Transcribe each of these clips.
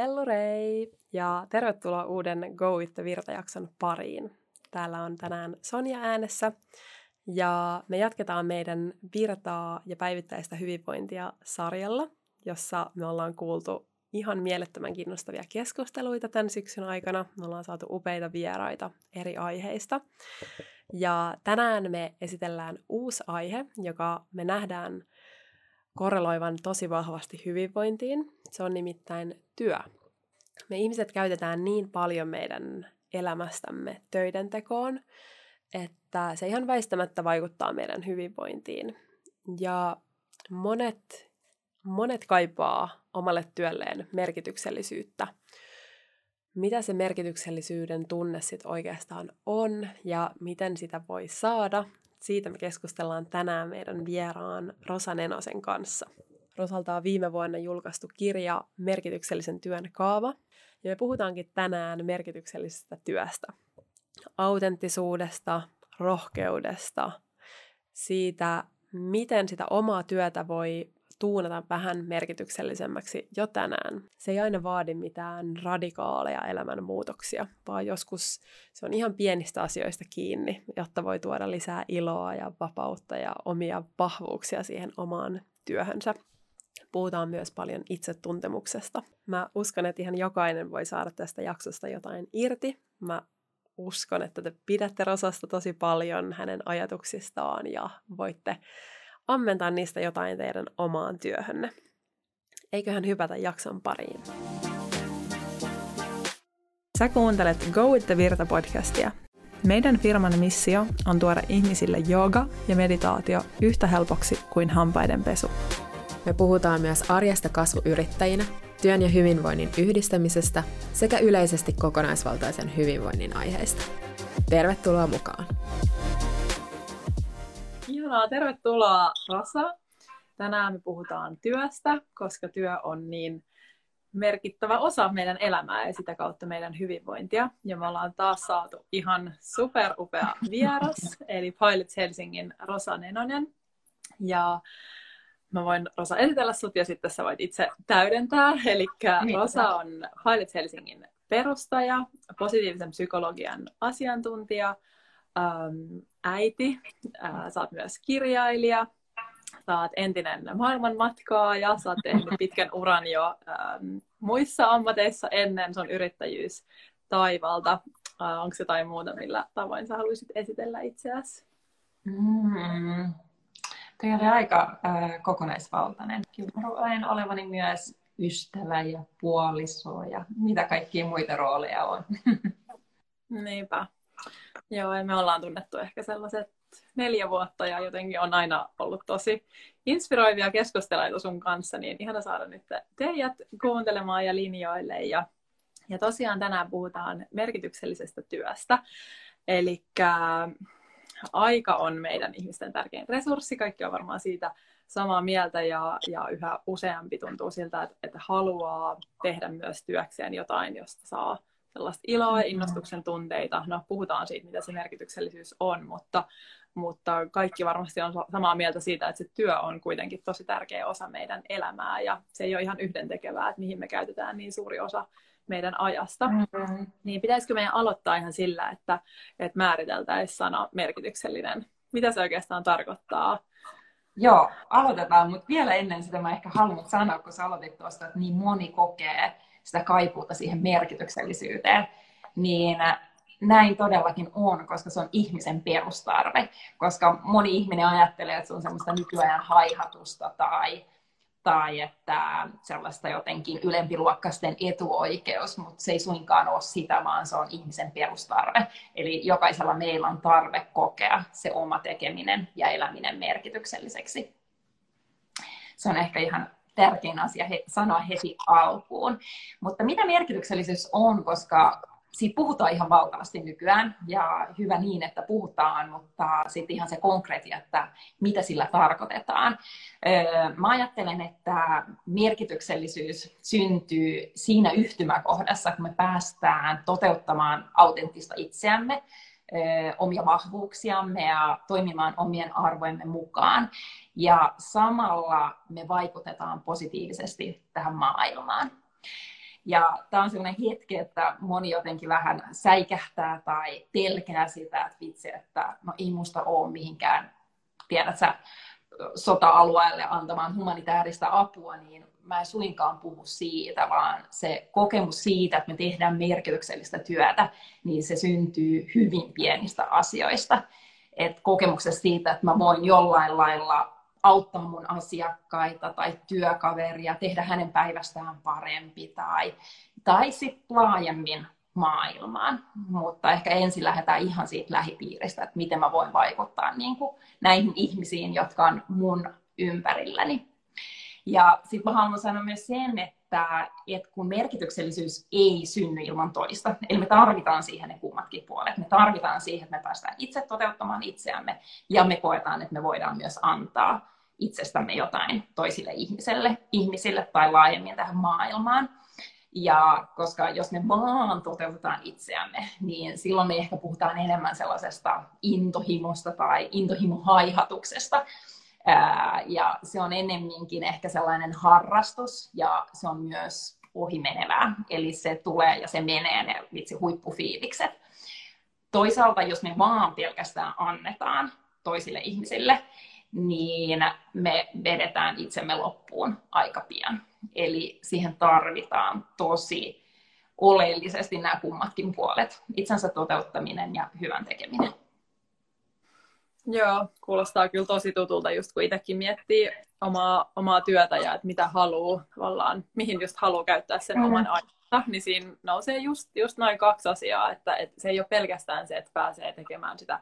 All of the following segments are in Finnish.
Hellurei ja tervetuloa uuden Go with the Virta-jakson pariin. Täällä on tänään Sonja äänessä ja me jatketaan meidän virtaa ja päivittäistä hyvinvointia sarjalla, jossa me ollaan kuultu ihan mielettömän kiinnostavia keskusteluita tämän syksyn aikana. Me ollaan saatu upeita vieraita eri aiheista. Ja tänään me esitellään uusi aihe, joka me nähdään korreloivan tosi vahvasti hyvinvointiin. Se on nimittäin työ. Me ihmiset käytetään niin paljon meidän elämästämme töiden tekoon, että se ihan väistämättä vaikuttaa meidän hyvinvointiin. Ja monet, monet kaipaa omalle työlleen merkityksellisyyttä. Mitä se merkityksellisyyden tunne sitten oikeastaan on ja miten sitä voi saada, siitä me keskustellaan tänään meidän vieraan Rosa Nenosen kanssa. Rosalta on viime vuonna julkaistu kirja Merkityksellisen työn kaava, ja me puhutaankin tänään merkityksellisestä työstä. Autenttisuudesta, rohkeudesta, siitä, miten sitä omaa työtä voi tuunata vähän merkityksellisemmäksi jo tänään. Se ei aina vaadi mitään radikaaleja elämänmuutoksia, vaan joskus se on ihan pienistä asioista kiinni, jotta voi tuoda lisää iloa ja vapautta ja omia vahvuuksia siihen omaan työhönsä. Puhutaan myös paljon itsetuntemuksesta. Mä uskon, että ihan jokainen voi saada tästä jaksosta jotain irti. Mä uskon, että te pidätte Rosasta tosi paljon hänen ajatuksistaan ja voitte ammentaa niistä jotain teidän omaan työhönne. Eiköhän hypätä jakson pariin. Sä kuuntelet Go with the Virta podcastia. Meidän firman missio on tuoda ihmisille jooga ja meditaatio yhtä helpoksi kuin hampaiden pesu. Me puhutaan myös arjesta kasvuyrittäjinä, työn ja hyvinvoinnin yhdistämisestä sekä yleisesti kokonaisvaltaisen hyvinvoinnin aiheista. Tervetuloa mukaan! Ihanaa, tervetuloa Rosa. Tänään me puhutaan työstä, koska työ on niin merkittävä osa meidän elämää ja sitä kautta meidän hyvinvointia. Ja me ollaan taas saatu ihan superupea vieras, eli Pilots Helsingin Rosa Nenonen. Ja mä voin Rosa esitellä sut ja sitten sä voit itse täydentää. Eli niin, Rosa on Pilots Helsingin perustaja, positiivisen psykologian asiantuntija, äm, äiti, ää, sä oot myös kirjailija, sä oot entinen maailmanmatkaaja, sä oot tehnyt pitkän uran jo äm, muissa ammateissa ennen sun yrittäjyys taivalta. Äh, onko jotain muuta, millä tavoin sä haluaisit esitellä itseäsi? Mm. Tämä oli aika äh, kokonaisvaltainen. Kyllä olevani myös ystävä ja puoliso ja mitä kaikkia muita rooleja on. Niinpä. Joo, ja me ollaan tunnettu ehkä sellaiset neljä vuotta ja jotenkin on aina ollut tosi inspiroivia keskusteluita sun kanssa, niin ihana saada nyt teidät kuuntelemaan ja linjoille. Ja, ja tosiaan tänään puhutaan merkityksellisestä työstä. Eli aika on meidän ihmisten tärkein resurssi, kaikki on varmaan siitä samaa mieltä ja, ja yhä useampi tuntuu siltä, että, että haluaa tehdä myös työkseen jotain, josta saa sellaista iloa ja innostuksen tunteita. No, puhutaan siitä, mitä se merkityksellisyys on, mutta, mutta kaikki varmasti on samaa mieltä siitä, että se työ on kuitenkin tosi tärkeä osa meidän elämää ja se ei ole ihan yhdentekevää, että mihin me käytetään niin suuri osa meidän ajasta. Mm-hmm. Niin pitäisikö meidän aloittaa ihan sillä, että, että määriteltäisiin sana merkityksellinen? Mitä se oikeastaan tarkoittaa? Joo, aloitetaan, mutta vielä ennen sitä mä ehkä haluan sanoa, kun sä aloitit tuosta, että niin moni kokee, sitä kaipuuta siihen merkityksellisyyteen, niin näin todellakin on, koska se on ihmisen perustarve. Koska moni ihminen ajattelee, että se on semmoista nykyajan haihatusta tai, tai että sellaista jotenkin ylempiluokkaisten etuoikeus, mutta se ei suinkaan ole sitä, vaan se on ihmisen perustarve. Eli jokaisella meillä on tarve kokea se oma tekeminen ja eläminen merkitykselliseksi. Se on ehkä ihan tärkein asia he, sanoa heti alkuun. Mutta mitä merkityksellisyys on, koska siitä puhutaan ihan valtavasti nykyään ja hyvä niin, että puhutaan, mutta sitten ihan se konkreettia, että mitä sillä tarkoitetaan. Mä ajattelen, että merkityksellisyys syntyy siinä yhtymäkohdassa, kun me päästään toteuttamaan autenttista itseämme, omia vahvuuksiamme ja toimimaan omien arvojemme mukaan. Ja samalla me vaikutetaan positiivisesti tähän maailmaan. Ja tämä on sellainen hetki, että moni jotenkin vähän säikähtää tai pelkää sitä, että vitsi, että no ei musta ole mihinkään, tiedät sä, sota-alueelle antamaan humanitaarista apua, niin mä en suinkaan puhu siitä, vaan se kokemus siitä, että me tehdään merkityksellistä työtä, niin se syntyy hyvin pienistä asioista. Et kokemuksessa siitä, että mä voin jollain lailla auttaa mun asiakkaita tai työkaveria, tehdä hänen päivästään parempi tai, tai sitten laajemmin maailmaan. Mutta ehkä ensin lähdetään ihan siitä lähipiiristä, että miten mä voin vaikuttaa niin kuin näihin ihmisiin, jotka on mun ympärilläni. Ja sitten mä haluan sanoa myös sen, että, että kun merkityksellisyys ei synny ilman toista, eli me tarvitaan siihen ne kummatkin puolet. Me tarvitaan siihen, että me päästään itse toteuttamaan itseämme ja me koetaan, että me voidaan myös antaa itsestämme jotain toisille ihmisille, ihmisille tai laajemmin tähän maailmaan. Ja koska jos me vaan toteutetaan itseämme, niin silloin me ehkä puhutaan enemmän sellaisesta intohimosta tai intohimohaihatuksesta. Ja se on ennemminkin ehkä sellainen harrastus ja se on myös ohimenevää. Eli se tulee ja se menee ne vitsi huippufiilikset. Toisaalta jos me vaan pelkästään annetaan toisille ihmisille, niin me vedetään itsemme loppuun aika pian. Eli siihen tarvitaan tosi oleellisesti nämä kummatkin puolet, itsensä toteuttaminen ja hyvän tekeminen. Joo, kuulostaa kyllä tosi tutulta, just kun itsekin miettii omaa, omaa työtä ja että mitä haluaa, tavallaan, mihin just haluaa käyttää sen mm. oman aikansa, niin siinä nousee just, just noin kaksi asiaa, että, että se ei ole pelkästään se, että pääsee tekemään sitä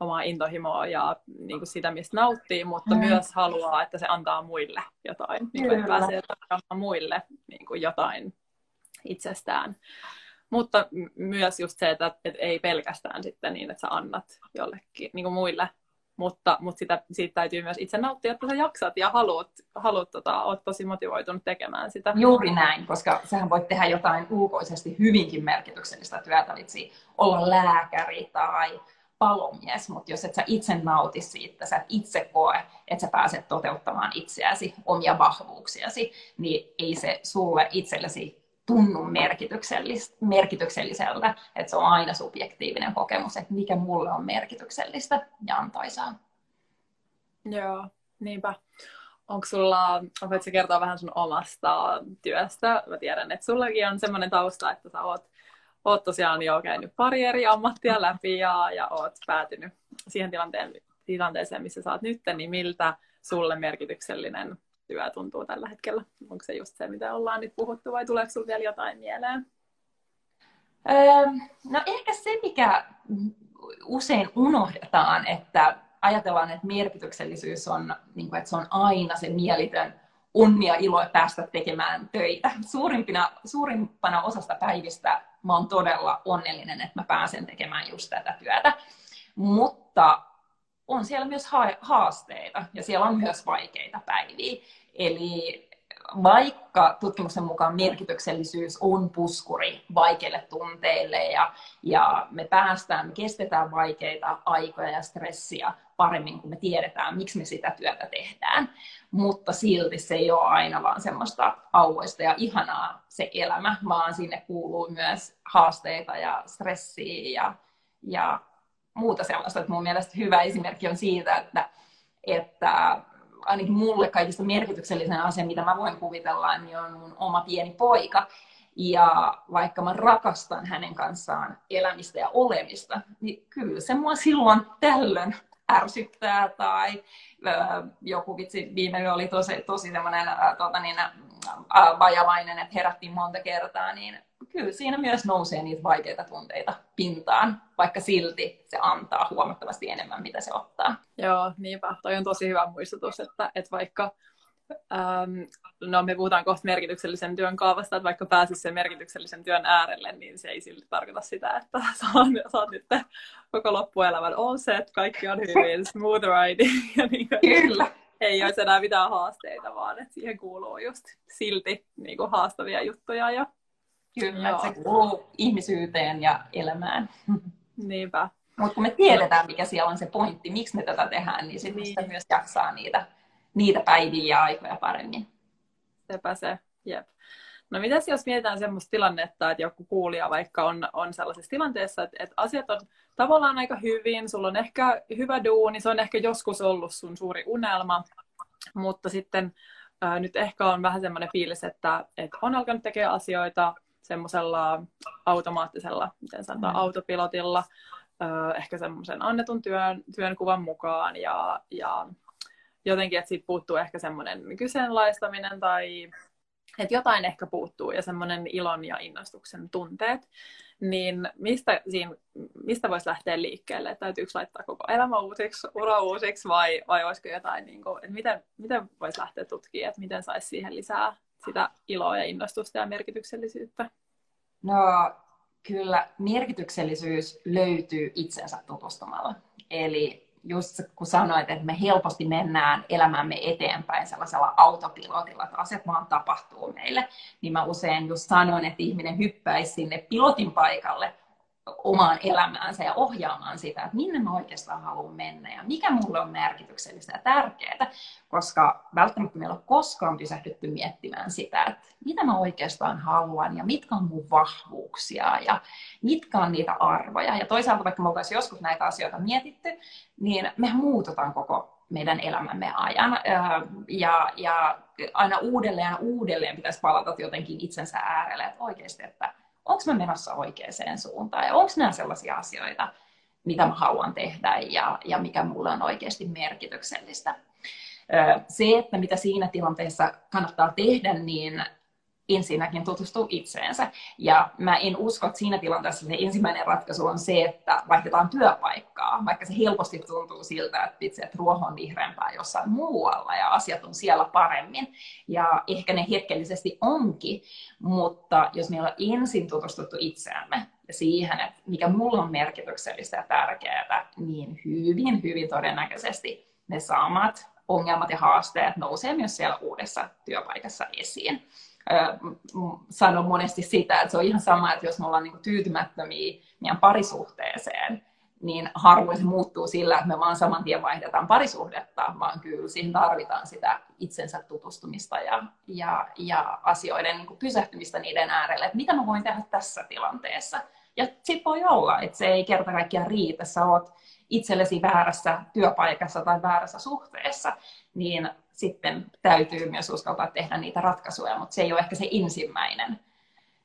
omaa intohimoa ja niin kuin sitä, mistä nauttii, mutta mm. myös haluaa, että se antaa muille jotain. Niin kuin, että pääsee tarjoamaan muille niin kuin jotain itsestään. Mutta myös just se, että, että ei pelkästään sitten niin, että sä annat jollekin niin kuin muille, mutta, mutta sitä, siitä täytyy myös itse nauttia, että sä jaksat ja haluat, haluat tota, oot tosi motivoitunut tekemään sitä. Juuri näin, koska sähän voit tehdä jotain ulkoisesti hyvinkin merkityksellistä työtä, eli olla lääkäri tai palomies, mutta jos et sä itse nauti siitä, sä et itse koe, että sä pääset toteuttamaan itseäsi, omia vahvuuksiasi, niin ei se sulle itsellesi tunnu merkityksellis- merkitykselliseltä, että se on aina subjektiivinen kokemus, että mikä mulle on merkityksellistä ja antoisaa. Joo, niinpä. Onko sulla, voitko kertoa vähän sun omasta työstä? Mä tiedän, että sullakin on semmoinen tausta, että sä oot oot tosiaan jo käynyt pari eri ammattia läpi ja, ja oot päätynyt siihen tilanteeseen, missä sä oot nyt, niin miltä sulle merkityksellinen työ tuntuu tällä hetkellä? Onko se just se, mitä ollaan nyt puhuttu vai tuleeko sinulle vielä jotain mieleen? Öö, no ehkä se, mikä usein unohdetaan, että ajatellaan, että merkityksellisyys on, niin kuin, että se on aina se mielitön onni ja ilo päästä tekemään töitä. Suurimpina, suurimpana osasta päivistä mä oon todella onnellinen, että mä pääsen tekemään just tätä työtä. Mutta on siellä myös haasteita ja siellä on myös vaikeita päiviä. Eli vaikka tutkimuksen mukaan merkityksellisyys on puskuri vaikeille tunteille ja, ja me päästään, me kestetään vaikeita aikoja ja stressiä paremmin, kun me tiedetään, miksi me sitä työtä tehdään. Mutta silti se ei ole aina vaan semmoista auvoista ja ihanaa se elämä, vaan sinne kuuluu myös haasteita ja stressiä ja, ja muuta sellaista. Että mun mielestä hyvä esimerkki on siitä, että, että ainakin mulle kaikista merkityksellisen asia, mitä mä voin kuvitella, niin on mun oma pieni poika. Ja vaikka mä rakastan hänen kanssaan elämistä ja olemista, niin kyllä se mua silloin tällöin ärsyttää tai joku vitsi viime yö oli tosi, tosi semmoinen tota niin, vajavainen, että herättiin monta kertaa, niin kyllä siinä myös nousee niitä vaikeita tunteita pintaan, vaikka silti se antaa huomattavasti enemmän, mitä se ottaa. Joo, niinpä. Toi on tosi hyvä muistutus, että, että vaikka Ähm, no me puhutaan kohta merkityksellisen työn kaavasta, että vaikka pääsisi sen merkityksellisen työn äärelle, niin se ei silti tarkoita sitä, että sä oot nyt koko loppuelämän all set, kaikki on hyvin, smooth ride. ja niin kuin, Kyllä. Ei olisi enää mitään haasteita, vaan että siihen kuuluu just silti niin kuin haastavia juttuja. Ja, Kyllä, että se kuuluu ihmisyyteen ja elämään. Niinpä. Mutta kun me tiedetään, mikä siellä on se pointti, miksi me tätä tehdään, niin sitten niin. myös jaksaa niitä niitä päiviä ja aikoja paremmin. Sepä se, jep. No mitäs jos mietitään semmoista tilannetta, että joku kuulija vaikka on, on sellaisessa tilanteessa, että, että asiat on tavallaan aika hyvin, sulla on ehkä hyvä duuni, se on ehkä joskus ollut sun suuri unelma, mutta sitten ää, nyt ehkä on vähän semmoinen fiilis, että, että on alkanut tekemään asioita semmoisella automaattisella, miten sanotaan, mm. autopilotilla, ää, ehkä semmoisen annetun työn, työnkuvan mukaan ja, ja jotenkin, että siitä puuttuu ehkä semmoinen kyseenalaistaminen tai että jotain ehkä puuttuu ja semmoinen ilon ja innostuksen tunteet, niin mistä, siinä, mistä voisi lähteä liikkeelle? Täytyykö laittaa koko elämä uusiksi, ura uusiksi vai, vai olisiko jotain, niin kuin, että miten, miten voisi lähteä tutkimaan, että miten saisi siihen lisää sitä iloa ja innostusta ja merkityksellisyyttä? No kyllä merkityksellisyys löytyy itsensä tutustumalla. Eli just kun sanoit, että me helposti mennään elämämme eteenpäin sellaisella autopilotilla, että asiat vaan tapahtuu meille, niin mä usein just sanoin, että ihminen hyppäisi sinne pilotin paikalle omaan elämäänsä ja ohjaamaan sitä, että minne mä oikeastaan haluan mennä ja mikä mulle on merkityksellistä ja tärkeää, koska välttämättä meillä on koskaan pysähdytty miettimään sitä, että mitä mä oikeastaan haluan ja mitkä on mun vahvuuksia ja mitkä on niitä arvoja. Ja toisaalta vaikka me oltaisiin joskus näitä asioita mietitty, niin me muututaan koko meidän elämämme ajan. Ja, ja aina uudelleen ja uudelleen pitäisi palata jotenkin itsensä äärelle, että oikeasti, että onko mä menossa oikeaan suuntaan ja onko nämä sellaisia asioita, mitä mä haluan tehdä ja, ja mikä mulle on oikeasti merkityksellistä. Se, että mitä siinä tilanteessa kannattaa tehdä, niin ensinnäkin tutustuu itseensä. Ja mä en usko, että siinä tilanteessa se ensimmäinen ratkaisu on se, että vaihdetaan työpaikkaa, vaikka se helposti tuntuu siltä, että vitsi, että ruoho on vihreämpää jossain muualla ja asiat on siellä paremmin. Ja ehkä ne hetkellisesti onkin, mutta jos meillä on ensin tutustuttu itseämme ja siihen, että mikä mulla on merkityksellistä ja tärkeää, niin hyvin, hyvin todennäköisesti ne samat ongelmat ja haasteet nousee myös siellä uudessa työpaikassa esiin sanon monesti sitä, että se on ihan sama, että jos me ollaan niin tyytymättömiä meidän parisuhteeseen, niin harvoin se muuttuu sillä, että me vaan saman tien vaihdetaan parisuhdetta, vaan kyllä siihen tarvitaan sitä itsensä tutustumista ja, ja, ja asioiden niin pysähtymistä niiden äärelle, että mitä mä voin tehdä tässä tilanteessa. Ja sitten voi olla, että se ei kerta kaikkiaan riitä, sä oot itsellesi väärässä työpaikassa tai väärässä suhteessa, niin sitten täytyy myös uskaltaa tehdä niitä ratkaisuja, mutta se ei ole ehkä se ensimmäinen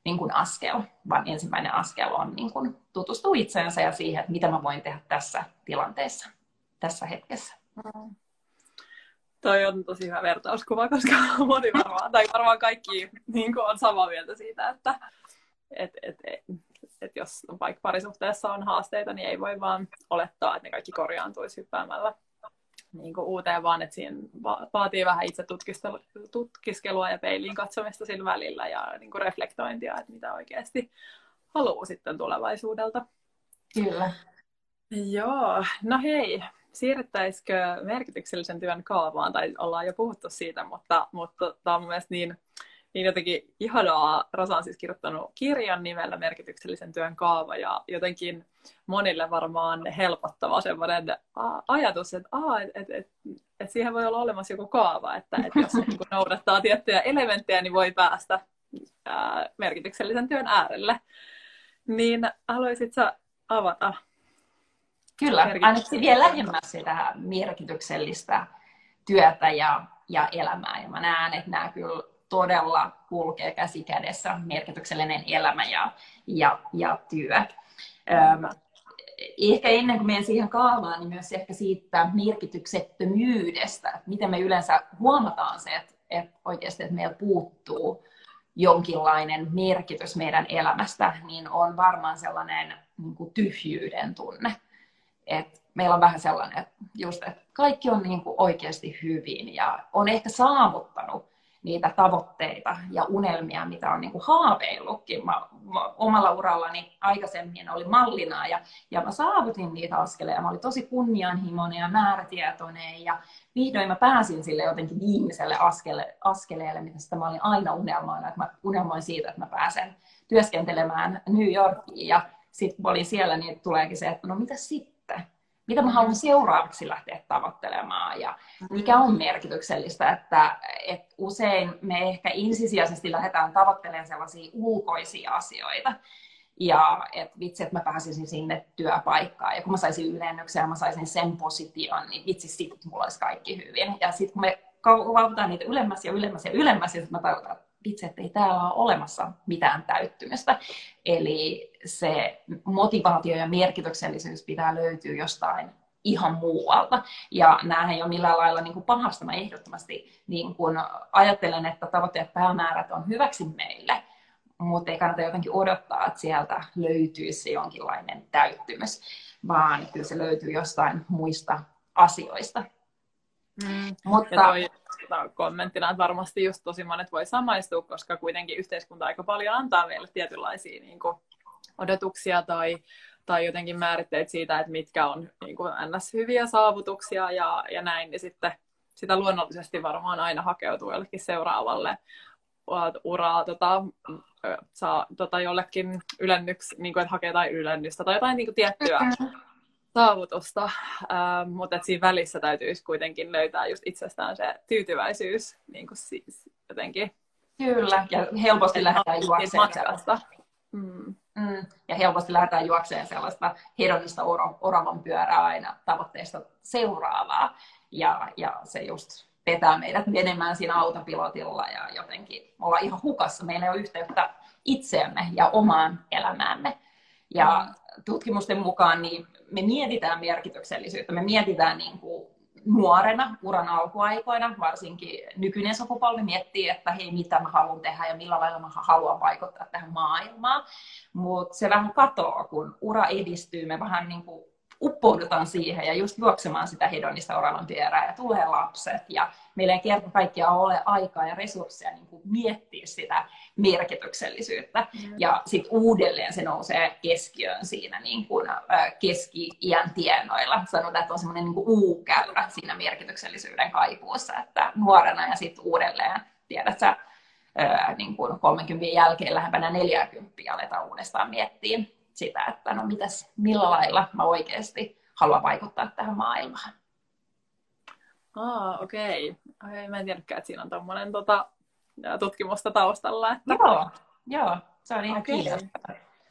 niin kuin askel, vaan ensimmäinen askel on niin kuin tutustua itseensä ja siihen, että mitä mä voin tehdä tässä tilanteessa, tässä hetkessä. Mm. Toi on tosi hyvä vertauskuva, koska moni varmaan, tai varmaan kaikki niin kuin on samaa mieltä siitä, että et, et, et, et jos vaikka parisuhteessa on haasteita, niin ei voi vaan olettaa, että ne kaikki korjaantuisi hyppäämällä niin kuin uuteen, vaan että siinä vaatii vähän itse tutkiskelua ja peiliin katsomista sillä välillä ja niin kuin reflektointia, että mitä oikeasti haluaa sitten tulevaisuudelta. Kyllä. Joo, no hei, siirrettäisikö merkityksellisen työn kaavaan, tai ollaan jo puhuttu siitä, mutta, mutta tämä on mun mielestä niin niin jotenkin ihanaa. Rosa on siis kirjoittanut kirjan nimellä Merkityksellisen työn kaava ja jotenkin monille varmaan helpottava semmoinen ajatus, että, aa, et, et, et, et siihen voi olla olemassa joku kaava, että, että jos niin kuin noudattaa tiettyjä elementtejä, niin voi päästä ää, merkityksellisen työn äärelle. Niin haluaisitko avata? Kyllä, ainakin vielä lähemmäs sitä merkityksellistä työtä ja, ja elämää. Ja mä näen, että nämä kyllä todella kulkee käsi kädessä merkityksellinen elämä ja, ja, ja työ. Ehkä ennen kuin menen siihen kaavaan, niin myös ehkä siitä merkityksettömyydestä, että miten me yleensä huomataan se, että, että oikeasti että meillä puuttuu jonkinlainen merkitys meidän elämästä, niin on varmaan sellainen niin kuin tyhjyyden tunne. Et meillä on vähän sellainen, että, just, että kaikki on niin kuin oikeasti hyvin ja on ehkä saavuttanut niitä tavoitteita ja unelmia, mitä on niin kuin haaveillutkin. Mä, mä, omalla urallani aikaisemmin oli mallina ja, ja mä saavutin niitä askeleja. Mä olin tosi kunnianhimoinen ja määrätietoinen ja vihdoin mä pääsin sille jotenkin viimeiselle askele, askeleelle, mitä sitä mä olin aina unelmoina. Että mä unelmoin siitä, että mä pääsen työskentelemään New Yorkiin ja sitten kun olin siellä, niin tuleekin se, että no mitä sitten? Mitä mä haluan seuraavaksi lähteä tavoittelemaan ja mikä on merkityksellistä, että, että usein me ehkä ensisijaisesti lähdetään tavoittelemaan sellaisia ulkoisia asioita, ja että vitsi, että mä pääsisin sinne työpaikkaan. Ja kun mä saisin ylennyksen ja mä saisin sen position, niin vitsi, sitten mulla olisi kaikki hyvin. Ja sitten kun me kauvataan niitä ylemmäs ja ylemmäs ja ylemmäs, ja sitten mä tajutan, vitsi, että ei täällä ole olemassa mitään täyttymystä. Eli se motivaatio ja merkityksellisyys pitää löytyä jostain ihan muualta. Ja näähän ei ole millään lailla niin kuin pahasta. Mä ehdottomasti niin kuin ajattelen, että tavoitteet päämäärät on hyväksi meille, mutta ei kannata jotenkin odottaa, että sieltä löytyisi jonkinlainen täyttymys, vaan kyllä se löytyy jostain muista asioista. Mm. Mutta... Ja toi, kommenttina, että varmasti just tosi monet voi samaistua, koska kuitenkin yhteiskunta aika paljon antaa meille tietynlaisia niin kuin, odotuksia tai, tai jotenkin määritteet siitä, että mitkä on niin kuin ns. hyviä saavutuksia ja, ja näin, niin sitten sitä luonnollisesti varmaan aina hakeutuu jollekin seuraavalle uraa tota, saa tota, jollekin ylennyksi, niin kuin, että hakee tai ylennystä tai jotain niin kuin, tiettyä saavutusta, äh, mutta siinä välissä täytyisi kuitenkin löytää just itsestään se tyytyväisyys niin kuin siis jotenkin. Kyllä, ja helposti lähdetään juokseen mm. Mm. Ja helposti lähdetään juokseen sellaista hedonista oravan pyörää aina tavoitteesta seuraavaa. Ja, ja se just vetää meidät menemään siinä autopilotilla ja jotenkin olla ihan hukassa. Meillä ei ole yhteyttä itseemme ja omaan elämäämme. Ja mm. Tutkimusten mukaan niin me mietitään merkityksellisyyttä, me mietitään niin kuin nuorena, uran alkuaikoina, varsinkin nykyinen sukupolvi miettii, että hei, mitä mä haluan tehdä ja millä lailla mä haluan vaikuttaa tähän maailmaan. Mutta se vähän katoaa, kun ura edistyy, me vähän niin kuin uppoudutaan siihen ja just juoksemaan sitä hedonista oravan pyörää ja tulee lapset ja meillä ei kerta kaikkiaan ole aikaa ja resursseja niin miettiä sitä merkityksellisyyttä. Mm. Ja sitten uudelleen se nousee keskiöön siinä niin kuin, keski-iän tienoilla. Sanotaan, että on semmoinen niin U-käyrä siinä merkityksellisyyden kaipuussa, että nuorena ja sitten uudelleen, tiedät sä, niin kuin 30 jälkeen lähempänä 40 aletaan uudestaan miettiä sitä, että no mitäs, millä lailla mä oikeasti haluan vaikuttaa tähän maailmaan. Ah, okei. Okay. okay. Mä en tiedäkään, että siinä on tuommoinen tota, tutkimusta taustalla. Että... Joo, joo, se on ihan okay.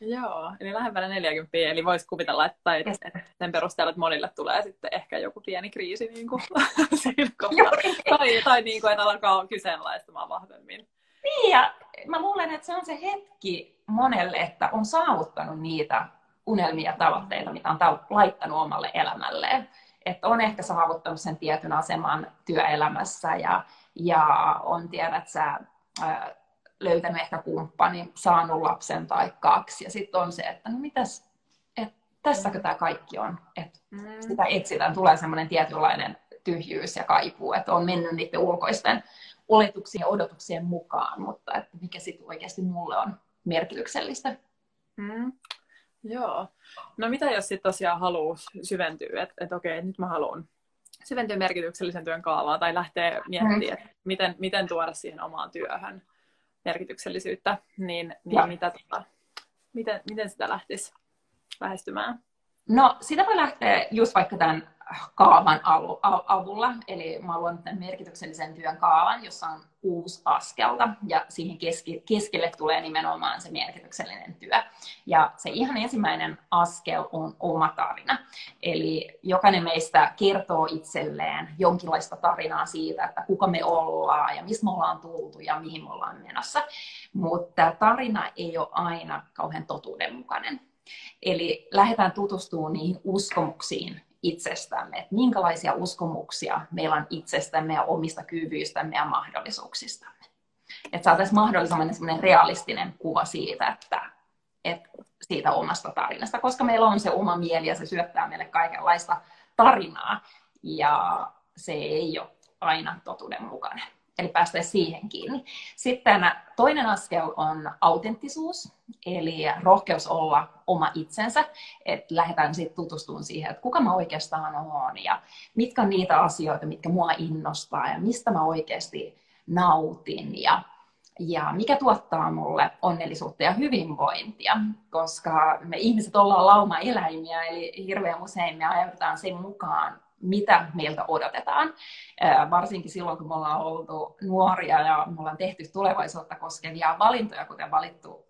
Joo, eli lähempänä 40, eli voisi kuvitella, että, että sen perusteella, että monille tulee sitten ehkä joku pieni kriisi niin kuin, siinä kohtaa. tai, tai niin kuin, että alkaa kyseenalaistamaan vahvemmin. Niin, ja mä luulen, että se on se hetki monelle, että on saavuttanut niitä unelmia ja tavoitteita, mitä on laittanut omalle elämälleen. Että on ehkä saavuttanut sen tietyn aseman työelämässä ja, ja on, tiedät sä, löytänyt ehkä kumppani, saanut lapsen tai kaksi. Ja sitten on se, että no mitäs, että tässäkö tämä kaikki on. Että mm. sitä etsitään, tulee semmoinen tietynlainen tyhjyys ja kaipuu, että on mennyt niiden ulkoisten oletuksien ja odotuksien mukaan, mutta että mikä sitten oikeasti mulle on merkityksellistä. Mm. Joo. No mitä jos sitten tosiaan haluaa syventyä, että et okei, nyt mä haluan syventyä merkityksellisen työn kaavaan tai lähteä miettimään, mm. että miten, miten tuoda siihen omaan työhön merkityksellisyyttä, niin, niin mitä, tota, miten, miten sitä lähtisi lähestymään? No sitä voi lähteä just vaikka tämän kaavan avulla. Eli mä luon tämän merkityksellisen työn kaavan, jossa on kuusi askelta ja siihen keskelle tulee nimenomaan se merkityksellinen työ. Ja se ihan ensimmäinen askel on oma tarina. Eli jokainen meistä kertoo itselleen jonkinlaista tarinaa siitä, että kuka me ollaan ja mistä me ollaan tultu ja mihin me ollaan menossa. Mutta tarina ei ole aina kauhean totuudenmukainen. Eli lähdetään tutustumaan niihin uskomuksiin, itsestämme, että minkälaisia uskomuksia meillä on itsestämme ja omista kyvyistämme ja mahdollisuuksistamme. Että saataisiin mahdollisimman realistinen kuva siitä, että, että siitä omasta tarinasta, koska meillä on se oma mieli ja se syöttää meille kaikenlaista tarinaa ja se ei ole aina totuudenmukainen eli päästä siihen kiinni. Sitten toinen askel on autenttisuus, eli rohkeus olla oma itsensä, että lähdetään sitten tutustumaan siihen, että kuka mä oikeastaan olen ja mitkä on niitä asioita, mitkä mua innostaa ja mistä mä oikeasti nautin ja ja mikä tuottaa mulle onnellisuutta ja hyvinvointia, koska me ihmiset ollaan lauma-eläimiä, eli hirveän usein me ajatellaan sen mukaan, mitä meiltä odotetaan. Varsinkin silloin, kun me ollaan oltu nuoria ja me ollaan tehty tulevaisuutta koskevia valintoja, kuten valittu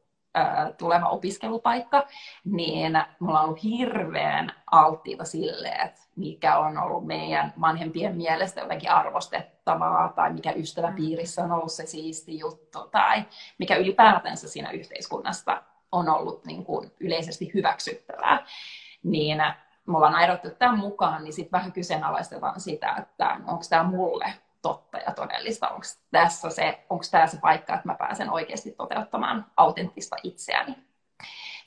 tuleva opiskelupaikka, niin me ollaan ollut hirveän alttiita sille, että mikä on ollut meidän vanhempien mielestä jotenkin arvostettavaa, tai mikä ystäväpiirissä on ollut se siisti juttu, tai mikä ylipäätänsä siinä yhteiskunnasta on ollut niin kuin yleisesti hyväksyttävää. Niin me ollaan aidottu tämän mukaan, niin sitten vähän kyseenalaistetaan sitä, että onko tämä mulle totta ja todellista, onko tässä se, onko tämä se paikka, että mä pääsen oikeasti toteuttamaan autenttista itseäni.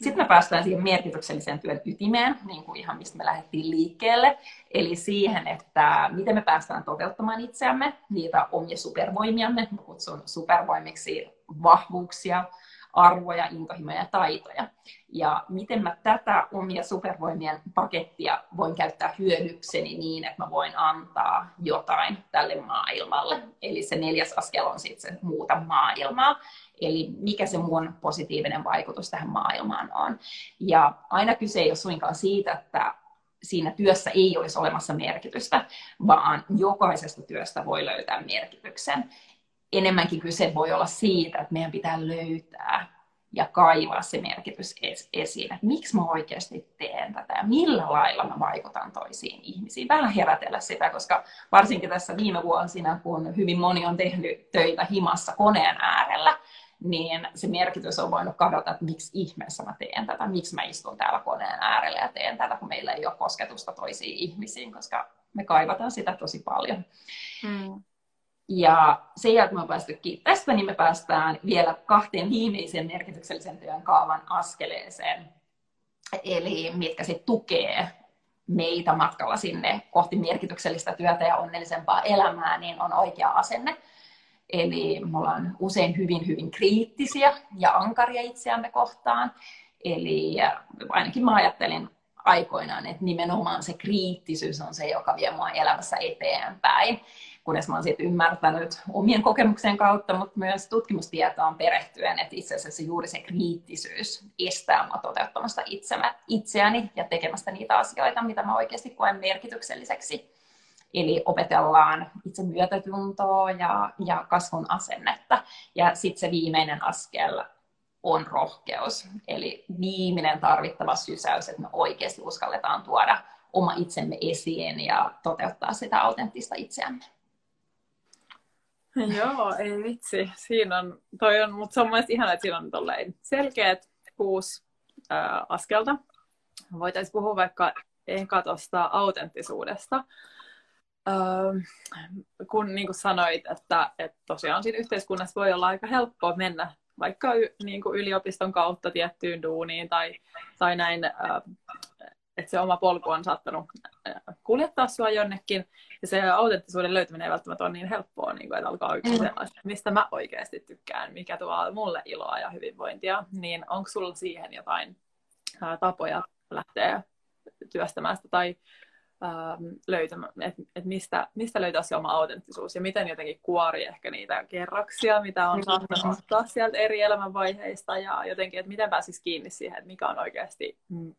Sitten me päästään siihen merkityksellisen työn ytimeen, niin kuin ihan mistä me lähdettiin liikkeelle, eli siihen, että miten me päästään toteuttamaan itseämme, niitä omia supervoimiamme, mä kutsun supervoimiksi vahvuuksia, arvoja, intohimoja ja taitoja. Ja miten mä tätä omia supervoimien pakettia voin käyttää hyödykseni niin, että mä voin antaa jotain tälle maailmalle. Eli se neljäs askel on sitten se muuta maailmaa. Eli mikä se mun positiivinen vaikutus tähän maailmaan on. Ja aina kyse ei ole suinkaan siitä, että siinä työssä ei olisi olemassa merkitystä, vaan jokaisesta työstä voi löytää merkityksen enemmänkin kyse voi olla siitä, että meidän pitää löytää ja kaivaa se merkitys esiin, että miksi mä oikeasti teen tätä ja millä lailla mä vaikutan toisiin ihmisiin. Vähän herätellä sitä, koska varsinkin tässä viime vuosina, kun hyvin moni on tehnyt töitä himassa koneen äärellä, niin se merkitys on voinut kadota, että miksi ihmeessä mä teen tätä, miksi mä istun täällä koneen äärellä ja teen tätä, kun meillä ei ole kosketusta toisiin ihmisiin, koska me kaivataan sitä tosi paljon. Hmm. Ja sen jälkeen, me päästy tästä, niin me päästään vielä kahteen viimeisen merkityksellisen työn kaavan askeleeseen. Eli mitkä sitten tukee meitä matkalla sinne kohti merkityksellistä työtä ja onnellisempaa elämää, niin on oikea asenne. Eli me ollaan usein hyvin, hyvin kriittisiä ja ankaria itseämme kohtaan. Eli ainakin mä ajattelin aikoinaan, että nimenomaan se kriittisyys on se, joka vie mua elämässä eteenpäin kunnes mä oon sitten ymmärtänyt omien kokemuksien kautta, mutta myös tutkimustietoon perehtyen, että itse asiassa juuri se kriittisyys estää mua toteuttamasta itsemä, itseäni ja tekemästä niitä asioita, mitä mä oikeasti koen merkitykselliseksi. Eli opetellaan itse myötätuntoa ja, ja kasvun asennetta. Ja sitten se viimeinen askel on rohkeus. Eli viimeinen tarvittava sysäys, että me oikeasti uskalletaan tuoda oma itsemme esiin ja toteuttaa sitä autenttista itseämme. Joo, ei vitsi. Siinä on, toi on, mutta se on mielestäni ihana, että siinä on selkeät kuusi ää, askelta. Voitaisiin puhua vaikka ehkä tuosta autenttisuudesta. Öö, kun niin kuin sanoit, että, että tosiaan siinä yhteiskunnassa voi olla aika helppoa mennä vaikka y, niin kuin yliopiston kautta tiettyyn duuniin tai, tai näin, öö, että se oma polku on saattanut kuljettaa sua jonnekin. Ja se autenttisuuden löytäminen ei välttämättä ole niin helppoa, niin kuin, että alkaa mm. mistä mä oikeasti tykkään, mikä tuo mulle iloa ja hyvinvointia. Niin onko sulla siihen jotain ää, tapoja lähteä työstämään sitä tai ähm, löytämään, että et mistä, mistä löytää se oma autenttisuus ja miten jotenkin kuori ehkä niitä kerroksia, mitä on saattanut ottaa sieltä eri elämänvaiheista ja jotenkin, että miten pääsisi kiinni siihen, että mikä on oikeasti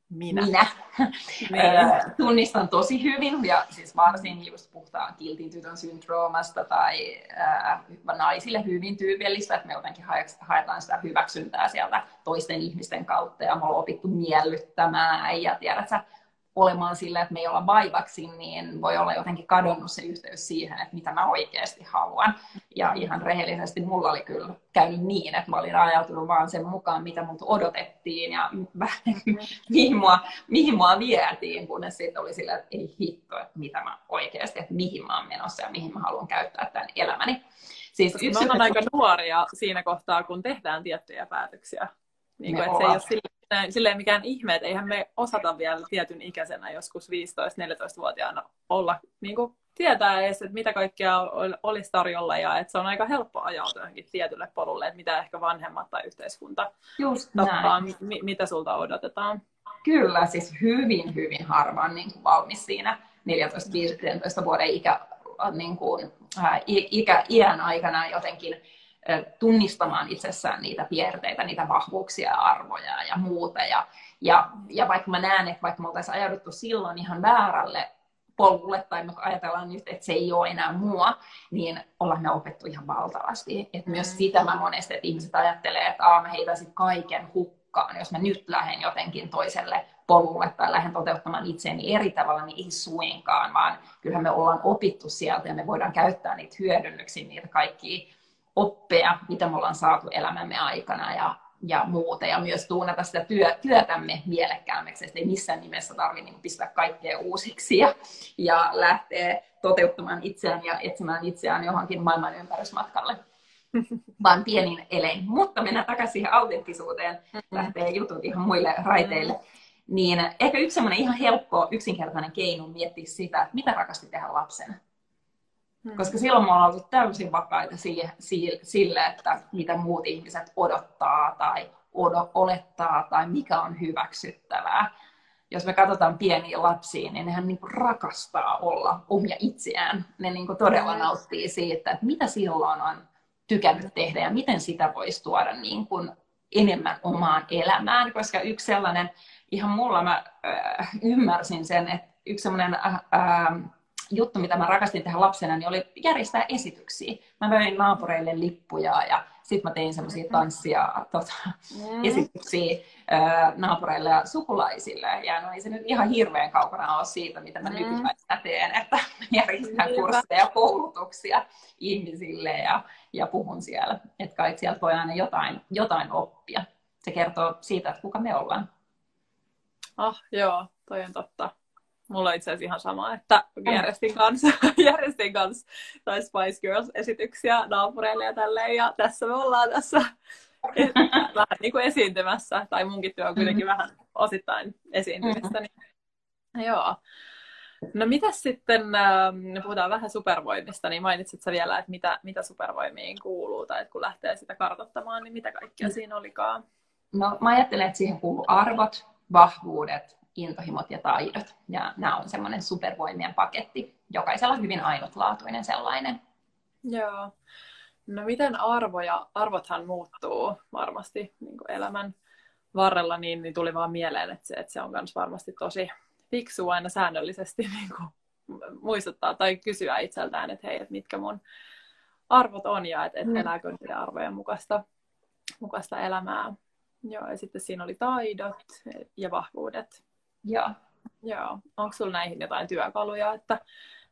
minä. Minä. niin. Tunnistan tosi hyvin ja siis varsin just puhutaan kiltin tytön syndroomasta tai äh, naisille hyvin tyypillistä, että me jotenkin haetaan sitä hyväksyntää sieltä toisten ihmisten kautta ja me ollaan opittu miellyttämään ja tiedätkö, olemaan sillä, että me ei olla vaivaksi, niin voi olla jotenkin kadonnut se yhteys siihen, että mitä mä oikeasti haluan. Ja ihan rehellisesti mulla oli kyllä käynyt niin, että mä olin ajautunut vaan sen mukaan, mitä mut odotettiin ja mihin mua, mihin mua vietiin, kunnes sitten oli sillä, että ei hitto, että mitä mä oikeasti, että mihin mä oon menossa ja mihin mä haluan käyttää tämän elämäni. Siis yksi on aika nuoria siinä kohtaa, kun tehdään tiettyjä päätöksiä. Niin kuin, että se ei ole sille silleen mikään ihme, että eihän me osata vielä tietyn ikäisenä joskus 15-14-vuotiaana olla niin kuin, tietää edes, että mitä kaikkea olisi tarjolla ja että se on aika helppo ajautua johonkin tietylle polulle, että mitä ehkä vanhemmat tai yhteiskunta Just tappaa, mi- mitä sulta odotetaan. Kyllä, siis hyvin, hyvin harvaan niin kuin valmis siinä 14-15 vuoden ikä, niin kuin, ää, ikä, iän aikana jotenkin tunnistamaan itsessään niitä piirteitä, niitä vahvuuksia ja arvoja ja muuta. Ja, ja, ja vaikka mä näen, että vaikka me oltaisiin ajauduttu silloin ihan väärälle polulle, tai me ajatellaan nyt, että se ei ole enää mua, niin ollaan me opettu ihan valtavasti. Et myös mm. sitä mä monesti, että ihmiset ajattelee, että Aa, mä heitäisin kaiken hukkaan, jos mä nyt lähden jotenkin toiselle polulle tai lähden toteuttamaan itseäni eri tavalla, niin ei suinkaan, vaan kyllähän me ollaan opittu sieltä ja me voidaan käyttää niitä hyödynnyksiä, niitä kaikkia oppeja, mitä me ollaan saatu elämämme aikana ja, ja muuta, ja myös tuunata sitä työ, työtämme mielekkäämmäksi, että ei missään nimessä tarvitse niin pistää kaikkea uusiksi ja, ja lähteä toteuttamaan itseään ja etsimään itseään johonkin maailman ympärysmatkalle vaan pienin elein. Mutta mennään takaisin siihen autenttisuuteen, mm-hmm. lähtee jutut ihan muille raiteille. Niin ehkä yksi semmoinen ihan helppo, yksinkertainen keino miettiä sitä, että mitä rakasti tehdä lapsena. Hmm. Koska silloin me ollaan oltu täysin vakaita sille, että mitä muut ihmiset odottaa tai olettaa tai mikä on hyväksyttävää. Jos me katsotaan pieniä lapsia, niin nehän niin rakastaa olla omia itseään. Ne niin todella hmm. nauttii siitä, että mitä silloin on tykännyt tehdä ja miten sitä voisi tuoda niin kuin enemmän omaan elämään. Koska yksi sellainen, ihan mulla mä äh, ymmärsin sen, että yksi sellainen äh, äh, juttu, mitä mä rakastin tehdä lapsena, niin oli järjestää esityksiä. Mä möin naapureille lippuja ja sitten mä tein semmoisia mm-hmm. tanssia tota, mm. esityksiä ää, naapureille ja sukulaisille. Ja no ei se nyt ihan hirveän kaukana ole siitä, mitä mä mm. nykypäivänä teen, että järjestän kursseja ja koulutuksia ihmisille ja, ja puhun siellä. Että kai sieltä voi aina jotain, jotain oppia. Se kertoo siitä, että kuka me ollaan. Ah, joo, toi on totta. Mulla on itse asiassa ihan sama, että järjestin kanssa, järjestin kanssa tai Spice Girls-esityksiä naapureille ja tälleen. Ja tässä me ollaan tässä vähän niin kuin esiintymässä, tai munkin työ on kuitenkin mm-hmm. vähän osittain esiintymistä. Mm-hmm. Niin, joo. No mitä sitten, äh, puhutaan vähän supervoimista, niin mainitsit sä vielä, että mitä, mitä supervoimiin kuuluu, tai että kun lähtee sitä kartoittamaan, niin mitä kaikkea mm. siinä olikaan? No mä ajattelen, että siihen kuuluu arvot, vahvuudet, intohimot ja taidot. Ja nämä on semmoinen supervoimien paketti, jokaisella hyvin ainutlaatuinen sellainen. Joo. No miten arvoja, arvothan muuttuu varmasti niin kuin elämän varrella, niin, niin tuli vaan mieleen, että se, että se on myös varmasti tosi fiksu aina säännöllisesti niin kuin muistuttaa tai kysyä itseltään, että hei, että mitkä mun arvot on ja että, että mm. elääkö niiden arvojen mukaista, mukaista elämää. Joo, ja sitten siinä oli taidot ja vahvuudet. Joo. Joo. Onko sinulla näihin jotain työkaluja, että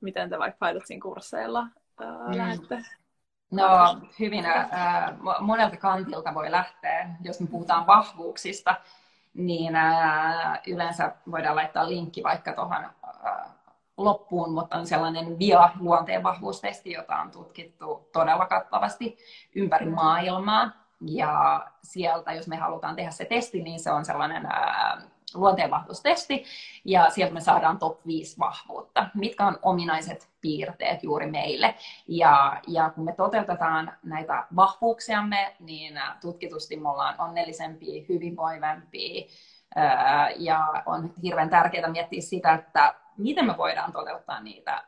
miten te vaikka Pilotsin kursseilla ää, mm. lähdette? No hyvin äh, monelta kantilta voi lähteä. Jos me puhutaan vahvuuksista, niin äh, yleensä voidaan laittaa linkki vaikka tuohon loppuun, mutta on sellainen VIA-luonteen vahvuustesti, jota on tutkittu todella kattavasti ympäri maailmaa. Ja sieltä, jos me halutaan tehdä se testi, niin se on sellainen äh, luonteenvahvuustesti, ja sieltä me saadaan top 5 vahvuutta, mitkä on ominaiset piirteet juuri meille. Ja, ja kun me toteutetaan näitä vahvuuksiamme, niin tutkitusti me ollaan onnellisempia, hyvinvoivempia, ja on hirveän tärkeää miettiä sitä, että miten me voidaan toteuttaa niitä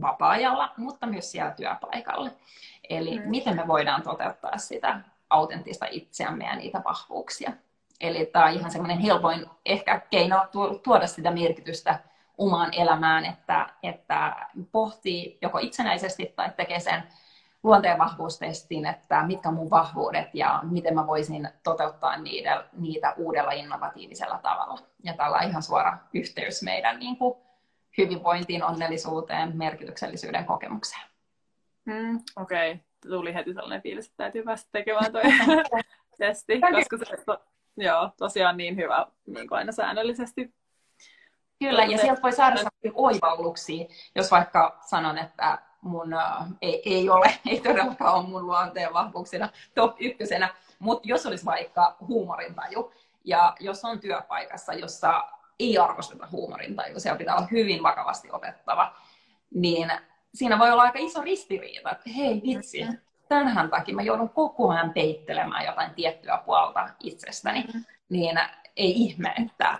vapaa-ajalla, mutta myös siellä työpaikalla. Eli mm. miten me voidaan toteuttaa sitä autenttista itseämme ja niitä vahvuuksia. Eli tämä on ihan semmoinen helpoin ehkä keino tuoda sitä merkitystä omaan elämään, että, että pohtii joko itsenäisesti tai tekee sen luonteen vahvuustestin, että mitkä on mun vahvuudet ja miten mä voisin toteuttaa niitä, niitä uudella innovatiivisella tavalla. Ja tällä on ihan suora yhteys meidän niin kuin, hyvinvointiin, onnellisuuteen, merkityksellisyyden kokemukseen. Mm, Okei, okay. tuli heti sellainen fiilis, että täytyy päästä tekemään toi testi, koska se Joo, tosiaan niin hyvä niin kuin aina säännöllisesti. Kyllä, ja sieltä voi saada oivalluksia, jos vaikka sanon, että mun äh, ei, ei ole, ei todellakaan ole mun luonteen vahvuuksina top ykkösenä, mutta jos olisi vaikka huumorintaju, ja jos on työpaikassa, jossa ei arvosteta huumorintaju, siellä pitää olla hyvin vakavasti otettava, niin siinä voi olla aika iso ristiriita, että hei vitsi, tämän takia mä joudun koko ajan peittelemään jotain tiettyä puolta itsestäni, mm. niin ei ihme, että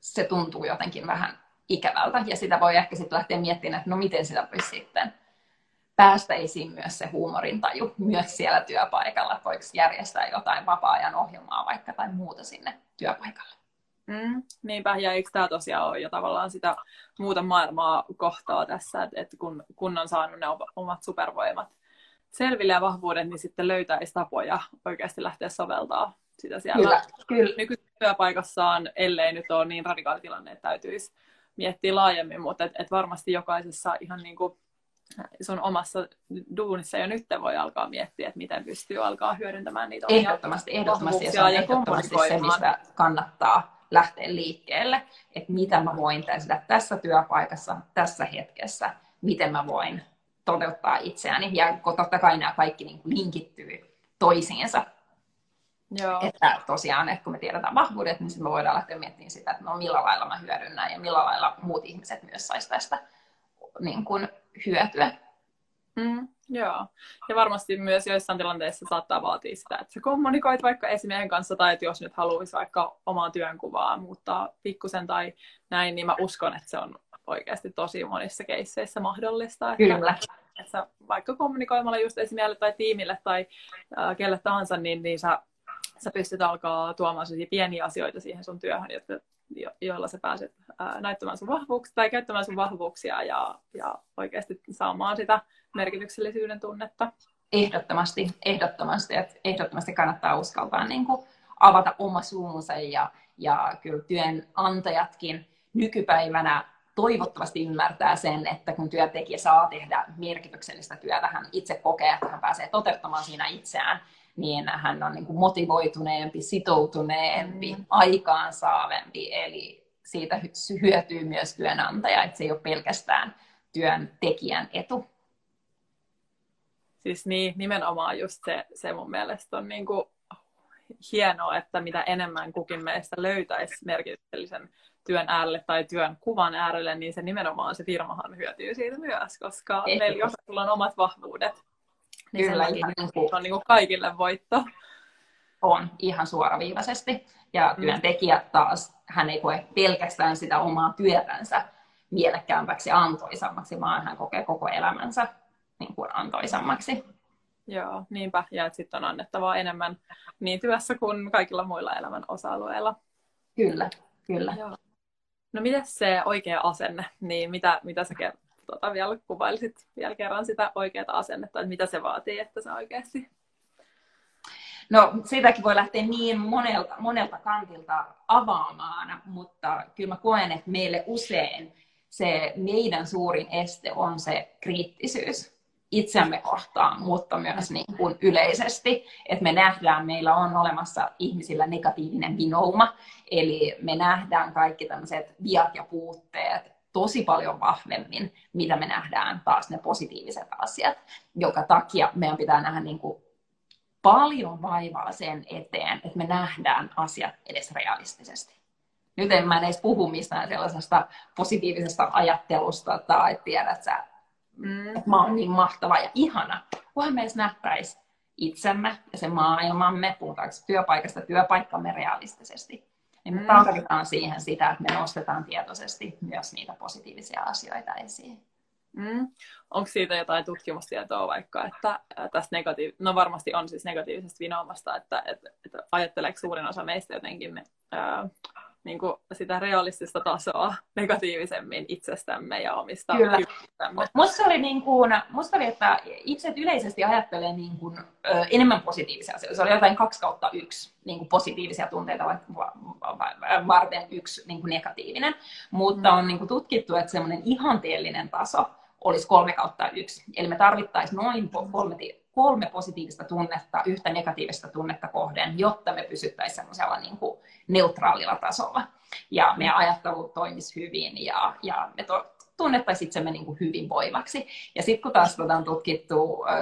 se tuntuu jotenkin vähän ikävältä. Ja sitä voi ehkä sitten lähteä miettimään, että no miten sitä voisi sitten päästä esiin myös se huumorintaju myös siellä työpaikalla. Voiko järjestää jotain vapaa-ajan ohjelmaa vaikka tai muuta sinne työpaikalle. Mm, niinpä, ja eikö tämä tosiaan ole jo tavallaan sitä muuta maailmaa kohtaa tässä, että, että kun, kun on saanut ne omat supervoimat selville ja vahvuudet, niin sitten löytäisi tapoja oikeasti lähteä soveltaa sitä siellä. Kyllä, kyllä. nykytyöpaikassaan, ellei nyt ole niin radikaali tilanne, että täytyisi miettiä laajemmin, mutta et, et varmasti jokaisessa ihan niin kuin sun omassa duunissa jo nyt voi alkaa miettiä, että miten pystyy alkaa hyödyntämään niitä ehdottomasti, ehdottomasti, ja se on ehdottomasti se, mistä kannattaa lähteä liikkeelle, että mitä mä voin tehdä tässä työpaikassa, tässä hetkessä, miten mä voin toteuttaa itseäni. Ja totta kai nämä kaikki niin kuin linkittyy toisiinsa. Joo. Että tosiaan, että kun me tiedetään vahvuudet, niin sitten me voidaan lähteä miettimään sitä, että no millä lailla mä hyödynnän ja millä lailla muut ihmiset myös saisi tästä niin kuin, hyötyä. Mm, joo. Ja varmasti myös joissain tilanteissa saattaa vaatia sitä, että sä kommunikoit vaikka esimiehen kanssa, tai että jos nyt haluaisi vaikka omaa työnkuvaa muuttaa pikkusen tai näin, niin mä uskon, että se on oikeasti tosi monissa keisseissä mahdollista. Että, Kyllä. Että sä, vaikka kommunikoimalla just esimiehelle tai tiimille tai äh, kelle tahansa, niin, niin sä, sä pystyt alkaa tuomaan pieniä asioita siihen sun työhön, jotka jo, joilla sä pääset ää, näyttämään sun vahvuuksia tai käyttämään sun vahvuuksia ja, ja oikeasti saamaan sitä merkityksellisyyden tunnetta. Ehdottomasti, ehdottomasti, että ehdottomasti kannattaa uskaltaa niin kuin avata oma suunsa ja, ja kyllä työnantajatkin nykypäivänä toivottavasti ymmärtää sen, että kun työntekijä saa tehdä merkityksellistä työtä, hän itse kokee, että hän pääsee toteuttamaan siinä itseään, niin hän on niin kuin motivoituneempi, sitoutuneempi, mm. aikaansaavempi, eli siitä hyötyy myös työnantaja, että se ei ole pelkästään työntekijän etu. Siis niin, nimenomaan just se, se mun mielestä on niin kuin hienoa, että mitä enemmän kukin meistä löytäisi merkityksellisen työn äärelle tai työn kuvan äärelle, niin se nimenomaan se firmahan hyötyy siitä myös, koska meillä jokaisella on omat vahvuudet. Niin Kyllä, ihan niin kuin, on niin kuin kaikille voitto. On, ihan suoraviivaisesti. Ja työntekijät taas, hän ei koe pelkästään sitä omaa työtänsä mielekkäämpäksi ja antoisammaksi, vaan hän kokee koko elämänsä niin kuin antoisammaksi. Joo, niinpä. Ja sitten on annettavaa enemmän niin työssä kuin kaikilla muilla elämän osa-alueilla. Kyllä, kyllä. Joo. No miten se oikea asenne, niin mitä, mitä sä tuota, vielä kuvailisit vielä kerran sitä oikeaa asennetta, että mitä se vaatii, että se oikeasti No, siitäkin voi lähteä niin monelta, monelta kantilta avaamaan, mutta kyllä mä koen, että meille usein se meidän suurin este on se kriittisyys itsemme kohtaan, mutta myös niin kuin yleisesti, että me nähdään, meillä on olemassa ihmisillä negatiivinen vinouma, eli me nähdään kaikki tämmöiset viat ja puutteet tosi paljon vahvemmin, mitä me nähdään taas ne positiiviset asiat, joka takia meidän pitää nähdä niin kuin paljon vaivaa sen eteen, että me nähdään asiat edes realistisesti. Nyt en mä edes puhu mistään sellaisesta positiivisesta ajattelusta tai tiedät sä, mm. että mä oon niin mahtava ja ihana, kunhan me edes nähtäisi itsemme ja se maailmamme, puhutaanko työpaikasta työpaikkamme realistisesti. Niin me mm. tarvitaan siihen sitä, että me nostetaan tietoisesti myös niitä positiivisia asioita esiin. Mm. Onko siitä jotain tutkimustietoa vaikka, että tästä negatiiv- no varmasti on siis negatiivisesta vinoomasta, että, että, että ajatteleeko suurin osa meistä jotenkin ää, niin kuin sitä realistista tasoa negatiivisemmin itsestämme ja omista Kyllä. Musta oli, niin kuin, musta oli, että itse yleisesti ajattelee niin kuin, ö, enemmän positiivisia asioita. Se oli jotain kaksi kautta yksi niin kuin positiivisia tunteita varten yksi niin kuin negatiivinen. Mutta mm. on niin kuin tutkittu, että semmoinen ihanteellinen taso olisi kolme kautta yksi. Eli me tarvittaisiin noin kolme, kolme positiivista tunnetta yhtä negatiivista tunnetta kohden, jotta me pysyttäisiin semmoisella niin kuin neutraalilla tasolla. Ja meidän ajattelu toimisi hyvin ja, ja me to, tunnettaisiin itsemme niin kuin hyvinvoivaksi. Ja sitten kun taas on tutkittu ö,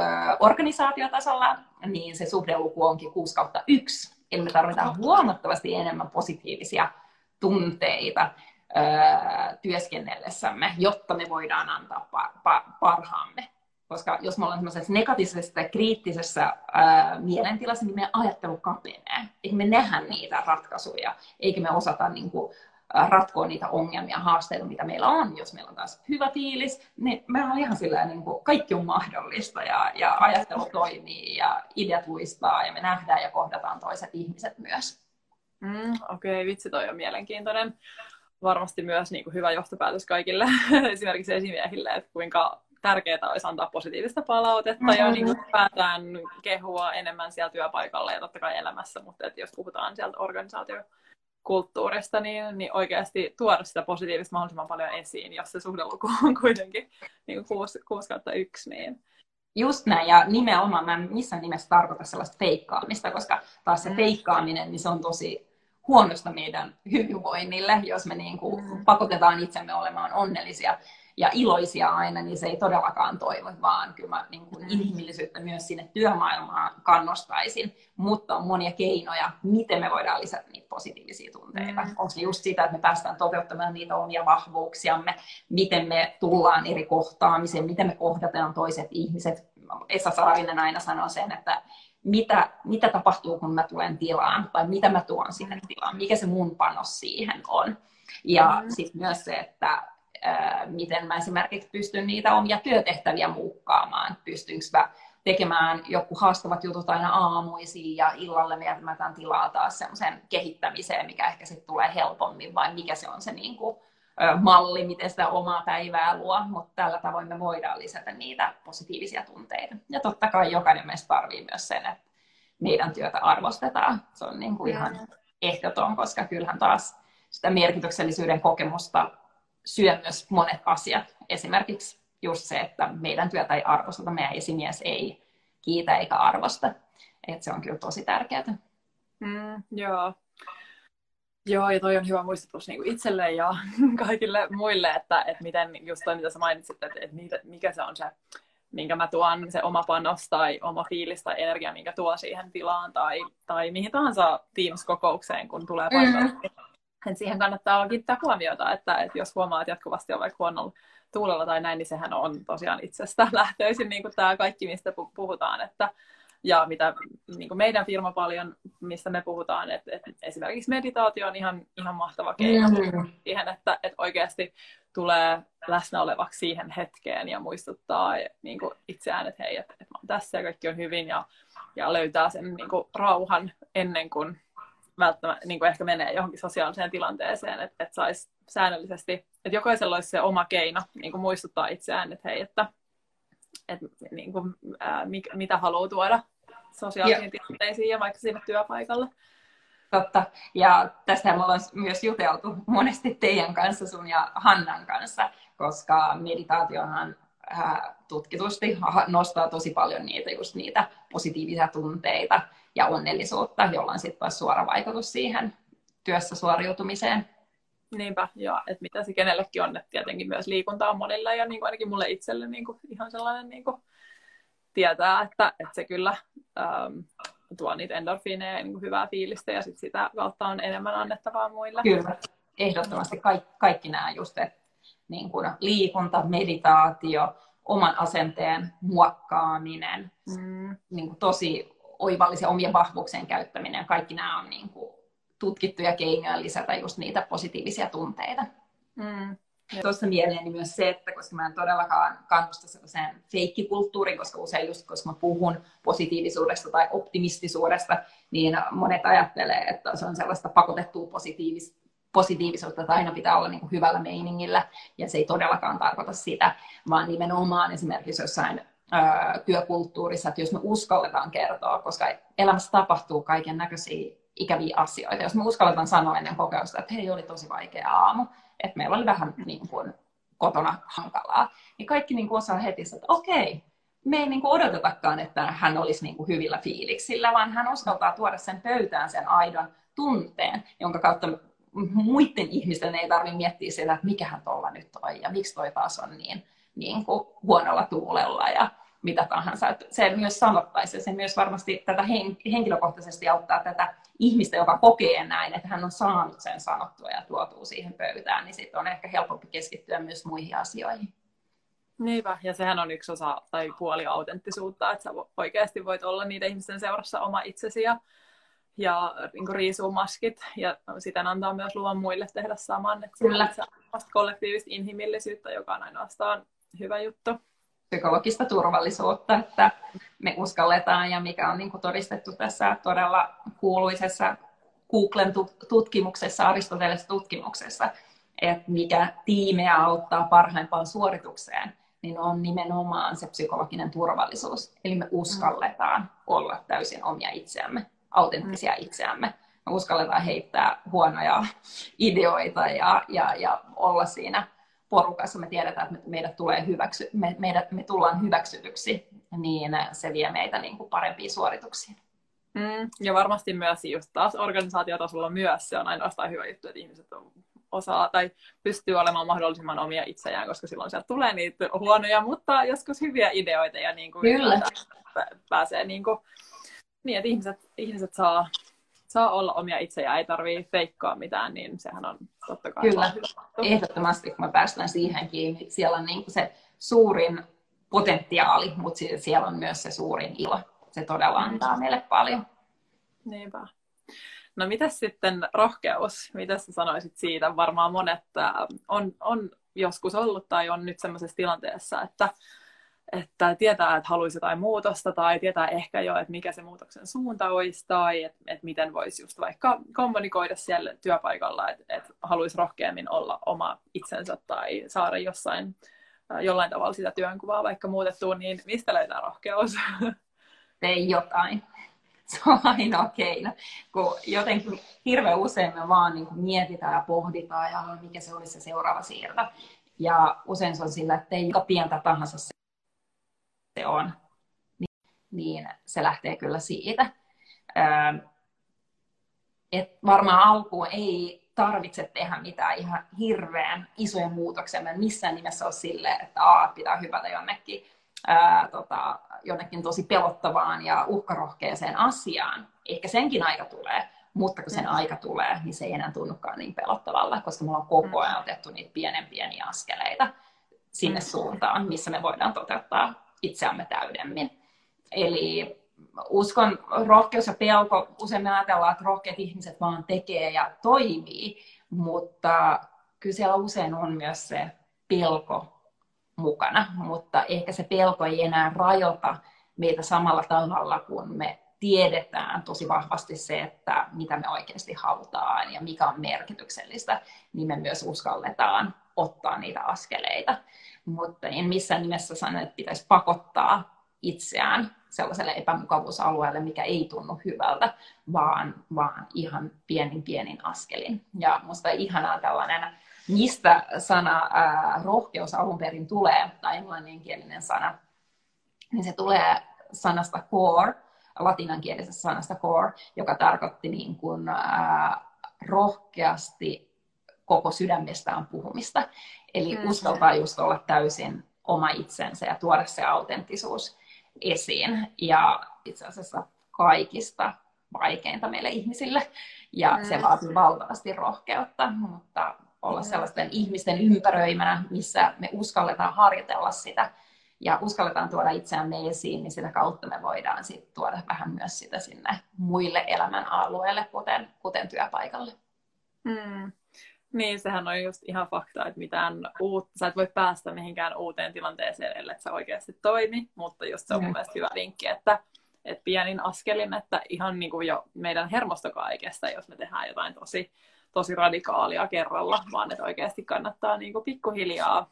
organisaatiotasolla, niin se suhdeluku onkin 6 kautta 1. Eli me tarvitaan huomattavasti enemmän positiivisia tunteita työskennellessämme, jotta me voidaan antaa par- par- parhaamme. Koska jos me ollaan semmoisessa negatiivisessa tai kriittisessä ää, mielentilassa, niin meidän ajattelu kapenee. Eikä me nähdä niitä ratkaisuja, eikä me osata niin kuin, ratkoa niitä ongelmia, haasteita, mitä meillä on. Jos meillä on taas hyvä fiilis, niin me on ihan sillä niin kuin kaikki on mahdollista ja, ja ajattelu toimii ja ideat luistaa ja me nähdään ja kohdataan toiset ihmiset myös. Mm, Okei, okay, vitsi toi on mielenkiintoinen. Varmasti myös niin kuin hyvä johtopäätös kaikille, esimerkiksi esimiehille, että kuinka tärkeää olisi antaa positiivista palautetta mm-hmm. ja niin kuin päätään kehua enemmän siellä työpaikalla ja totta kai elämässä, mutta että jos puhutaan sieltä organisaatiokulttuurista, niin, niin oikeasti tuoda sitä positiivista mahdollisimman paljon esiin, jos se suhdeluku on kuitenkin niin 6, 6 kautta 1. Niin... Just näin, ja nimenomaan mä en missään nimessä tarkoita sellaista feikkaamista, koska taas se mm. feikkaaminen, niin se on tosi huonosta meidän hyvinvoinnille, jos me niin kuin mm. pakotetaan itsemme olemaan onnellisia ja iloisia aina, niin se ei todellakaan toivo, vaan kyllä mä niin kuin inhimillisyyttä myös sinne työmaailmaan kannustaisin, mutta on monia keinoja, miten me voidaan lisätä niitä positiivisia tunteita. Mm. Onko se just sitä, että me päästään toteuttamaan niitä omia vahvuuksiamme, miten me tullaan eri kohtaamiseen, miten me kohdataan toiset ihmiset. Esa Saarinen aina sanoo sen, että mitä, mitä tapahtuu, kun mä tulen tilaan, tai mitä mä tuon sinne tilaan, mikä se mun panos siihen on. Ja mm. sitten myös se, että miten mä esimerkiksi pystyn niitä omia työtehtäviä muokkaamaan. Pystynkö mä tekemään joku haastavat jutut aina aamuisiin ja illalle mä jätän tilaa taas semmoisen kehittämiseen, mikä ehkä sitten tulee helpommin, vai mikä se on se niin kuin, malli, miten sitä omaa päivää luo, mutta tällä tavoin me voidaan lisätä niitä positiivisia tunteita. Ja totta kai jokainen meistä tarvii myös sen, että meidän työtä arvostetaan. Se on niin kuin ihan ehdoton, koska kyllähän taas sitä merkityksellisyyden kokemusta syö myös monet asiat. Esimerkiksi just se, että meidän työtä ei arvosteta, meidän esimies ei kiitä eikä arvosta. Et se on kyllä tosi tärkeää. Mm, joo. Joo, ja toi on hyvä muistutus niin kuin itselle ja kaikille muille, että, että miten just toi, mitä sä mainitsit, että, että mikä se on se, minkä mä tuon, se oma panos tai oma fiilis tai energia, minkä tuo siihen tilaan tai, tai mihin tahansa Teams-kokoukseen, kun tulee paikalle. Mm siihen kannattaa kiinnittää huomiota, että, että jos huomaa, että jatkuvasti on vaikka huonolla tuulella tai näin, niin sehän on tosiaan itsestä lähtöisin niin kuin tämä kaikki, mistä puhutaan, että, ja mitä niin kuin meidän firma paljon, mistä me puhutaan, että, että esimerkiksi meditaatio on ihan, ihan mahtava keino mm-hmm. siihen, että, että oikeasti tulee läsnä olevaksi siihen hetkeen ja muistuttaa niin kuin itseään, että hei, että, että mä oon tässä ja kaikki on hyvin ja, ja löytää sen niin kuin, rauhan ennen kuin välttämättä niin kuin ehkä menee johonkin sosiaaliseen tilanteeseen, että, että saisi säännöllisesti, että jokaisella olisi se oma keino niin kuin muistuttaa itseään, että hei, että, että niin kuin, ää, mikä, mitä haluaa tuoda sosiaalisiin ja. tilanteisiin ja vaikka sinne työpaikalle. Totta. Ja tästä me ollaan myös juteltu monesti teidän kanssa, sun ja Hannan kanssa, koska meditaatiohan tutkitusti nostaa tosi paljon niitä, just niitä positiivisia tunteita ja onnellisuutta, jolla on sitten taas suora vaikutus siihen työssä suoriutumiseen. Niinpä, joo, että mitä se kenellekin on, että tietenkin myös liikunta on monille ja niin kuin ainakin mulle itselle niin kuin ihan sellainen niin kuin tietää, että, että se kyllä ähm, tuo niitä endorfiineja ja niin kuin hyvää fiilistä ja sit sitä kautta on enemmän annettavaa muille. Kyllä, ehdottomasti kaikki, kaikki nämä just, että niin kuin liikunta, meditaatio, oman asenteen muokkaaminen, mm. niin kuin tosi oivallisen omien vahvuuksien käyttäminen, kaikki nämä on niin kuin tutkittuja keinoja lisätä just niitä positiivisia tunteita. Mm. Tuossa mieleeni myös se, että koska mä en todellakaan kannusta sellaiseen feikkikulttuuriin, koska usein just koska mä puhun positiivisuudesta tai optimistisuudesta, niin monet ajattelee, että se on sellaista pakotettua positiivista positiivisuutta, että aina pitää olla niin kuin hyvällä meiningillä, ja se ei todellakaan tarkoita sitä, vaan nimenomaan esimerkiksi jossain työkulttuurissa, että jos me uskalletaan kertoa, koska elämässä tapahtuu kaiken näköisiä ikäviä asioita. Jos me uskalletaan sanoa ennen kokeusta, että hei, oli tosi vaikea aamu, että meillä oli vähän niin kuin, kotona hankalaa, niin kaikki niin kuin osaa heti, että okei, me ei niin kuin odotetakaan, että hän olisi niin kuin hyvillä fiiliksillä, vaan hän uskaltaa tuoda sen pöytään sen aidon tunteen, jonka kautta muiden ihmisten ei tarvitse miettiä sitä, että mikähän tuolla nyt on ja miksi toi taas on niin niin kuin huonolla tuulella ja mitä tahansa. Että se myös sanottaisiin ja se myös varmasti tätä henkilökohtaisesti auttaa tätä ihmistä, joka kokee näin, että hän on saanut sen sanottua ja tuotuu siihen pöytään, niin sitten on ehkä helpompi keskittyä myös muihin asioihin. Niinpä, ja sehän on yksi osa tai puoli autenttisuutta, että sä oikeasti voit olla niiden ihmisten seurassa oma itsesi ja, ja niin riisuu maskit ja siten antaa myös luvan muille tehdä saman. Että Kyllä. Se kollektiivista inhimillisyyttä, joka on ainoastaan hyvä juttu. Psykologista turvallisuutta, että me uskalletaan ja mikä on niin kuin todistettu tässä todella kuuluisessa Googlen tutkimuksessa, Aristoteles tutkimuksessa, että mikä tiimeä auttaa parhaimpaan suoritukseen, niin on nimenomaan se psykologinen turvallisuus. Eli me uskalletaan olla täysin omia itseämme, autenttisia mm. itseämme. Me uskalletaan heittää huonoja ideoita ja, ja, ja olla siinä porukassa. Me tiedetään, että meidät tulee hyväksy, me, meidät, me tullaan hyväksytyksi, niin se vie meitä niin kuin parempiin suorituksiin. Mm, ja varmasti myös just taas organisaatiotasolla myös se on ainoastaan hyvä juttu, että ihmiset on osaa tai pystyy olemaan mahdollisimman omia itseään, koska silloin sieltä tulee niitä huonoja, mutta joskus hyviä ideoita ja niin kuin Kyllä. pääsee niin, kuin, niin että ihmiset, ihmiset saa, saa olla omia itseään, ei tarvii feikkaa mitään, niin sehän on totta kai Kyllä, ehdottomasti kun me päästään siihenkin, niin siellä on niin kuin se suurin potentiaali, mutta siellä on myös se suurin ilo. Se todella antaa meille paljon. Niinpä. No mitä sitten rohkeus? Mitä sä sanoisit siitä? Varmaan monet on, on joskus ollut tai on nyt sellaisessa tilanteessa, että, että tietää, että haluaisi jotain muutosta tai tietää ehkä jo, että mikä se muutoksen suunta olisi tai että, että miten voisi just vaikka kommunikoida siellä työpaikalla, että, että haluaisi rohkeammin olla oma itsensä tai saada jossain äh, jollain tavalla sitä työnkuvaa vaikka muutettua, niin mistä löytää rohkeus? Tee jotain. se on ainoa keino. Kun jotenkin hirveän usein me vaan niin kuin mietitään ja pohditaan, ja mikä se olisi se seuraava siirto. Ja usein se on sillä, että ei pientä tahansa se on, niin, niin se lähtee kyllä siitä. Et varmaan alkuun ei tarvitse tehdä mitään ihan hirveän isoja muutoksia. Mä en missään nimessä ole silleen, että A, pitää hypätä jonnekin ää, tota, jonnekin tosi pelottavaan ja uhkarohkeeseen asiaan. Ehkä senkin aika tulee, mutta kun sen mm. aika tulee, niin se ei enää tunnukaan niin pelottavalla, koska me ollaan koko ajan otettu niitä pienen pieniä askeleita sinne mm. suuntaan, missä me voidaan toteuttaa itseämme täydemmin. Eli uskon, rohkeus ja pelko, usein me ajatellaan, että rohkeat ihmiset vaan tekee ja toimii, mutta kyllä siellä usein on myös se pelko mukana, mutta ehkä se pelko ei enää rajoita meitä samalla tavalla, kun me tiedetään tosi vahvasti se, että mitä me oikeasti halutaan ja mikä on merkityksellistä, niin me myös uskalletaan ottaa niitä askeleita. Mutta en missään nimessä sano, että pitäisi pakottaa itseään sellaiselle epämukavuusalueelle, mikä ei tunnu hyvältä, vaan, vaan ihan pienin pienin askelin. Ja musta ihanaa tällainen mistä sana ää, rohkeus alun perin tulee, tai englanninkielinen sana, niin se tulee sanasta core, latinankielisestä sanasta core, joka tarkoitti niin kuin, ää, rohkeasti koko sydämestään puhumista. Eli mm. uskaltaa just olla täysin oma itsensä ja tuoda se autenttisuus esiin. Ja itse asiassa kaikista vaikeinta meille ihmisille. Ja mm. se vaatii valtavasti rohkeutta, mutta olla sellaisten ihmisten ympäröimänä, missä me uskalletaan harjoitella sitä ja uskalletaan tuoda itseämme esiin, niin sitä kautta me voidaan sit tuoda vähän myös sitä sinne muille elämän alueille, kuten, kuten työpaikalle. Hmm. Niin, sehän on just ihan fakta, että mitään uutta, sä et voi päästä mihinkään uuteen tilanteeseen, ellei se oikeasti toimi, mutta just se on mun mielestä hyvä vinkki, että, että pienin askelin, että ihan niin kuin jo meidän hermostokaan ei kestä, jos me tehdään jotain tosi tosi radikaalia kerralla, vaan että oikeasti kannattaa niin kuin pikkuhiljaa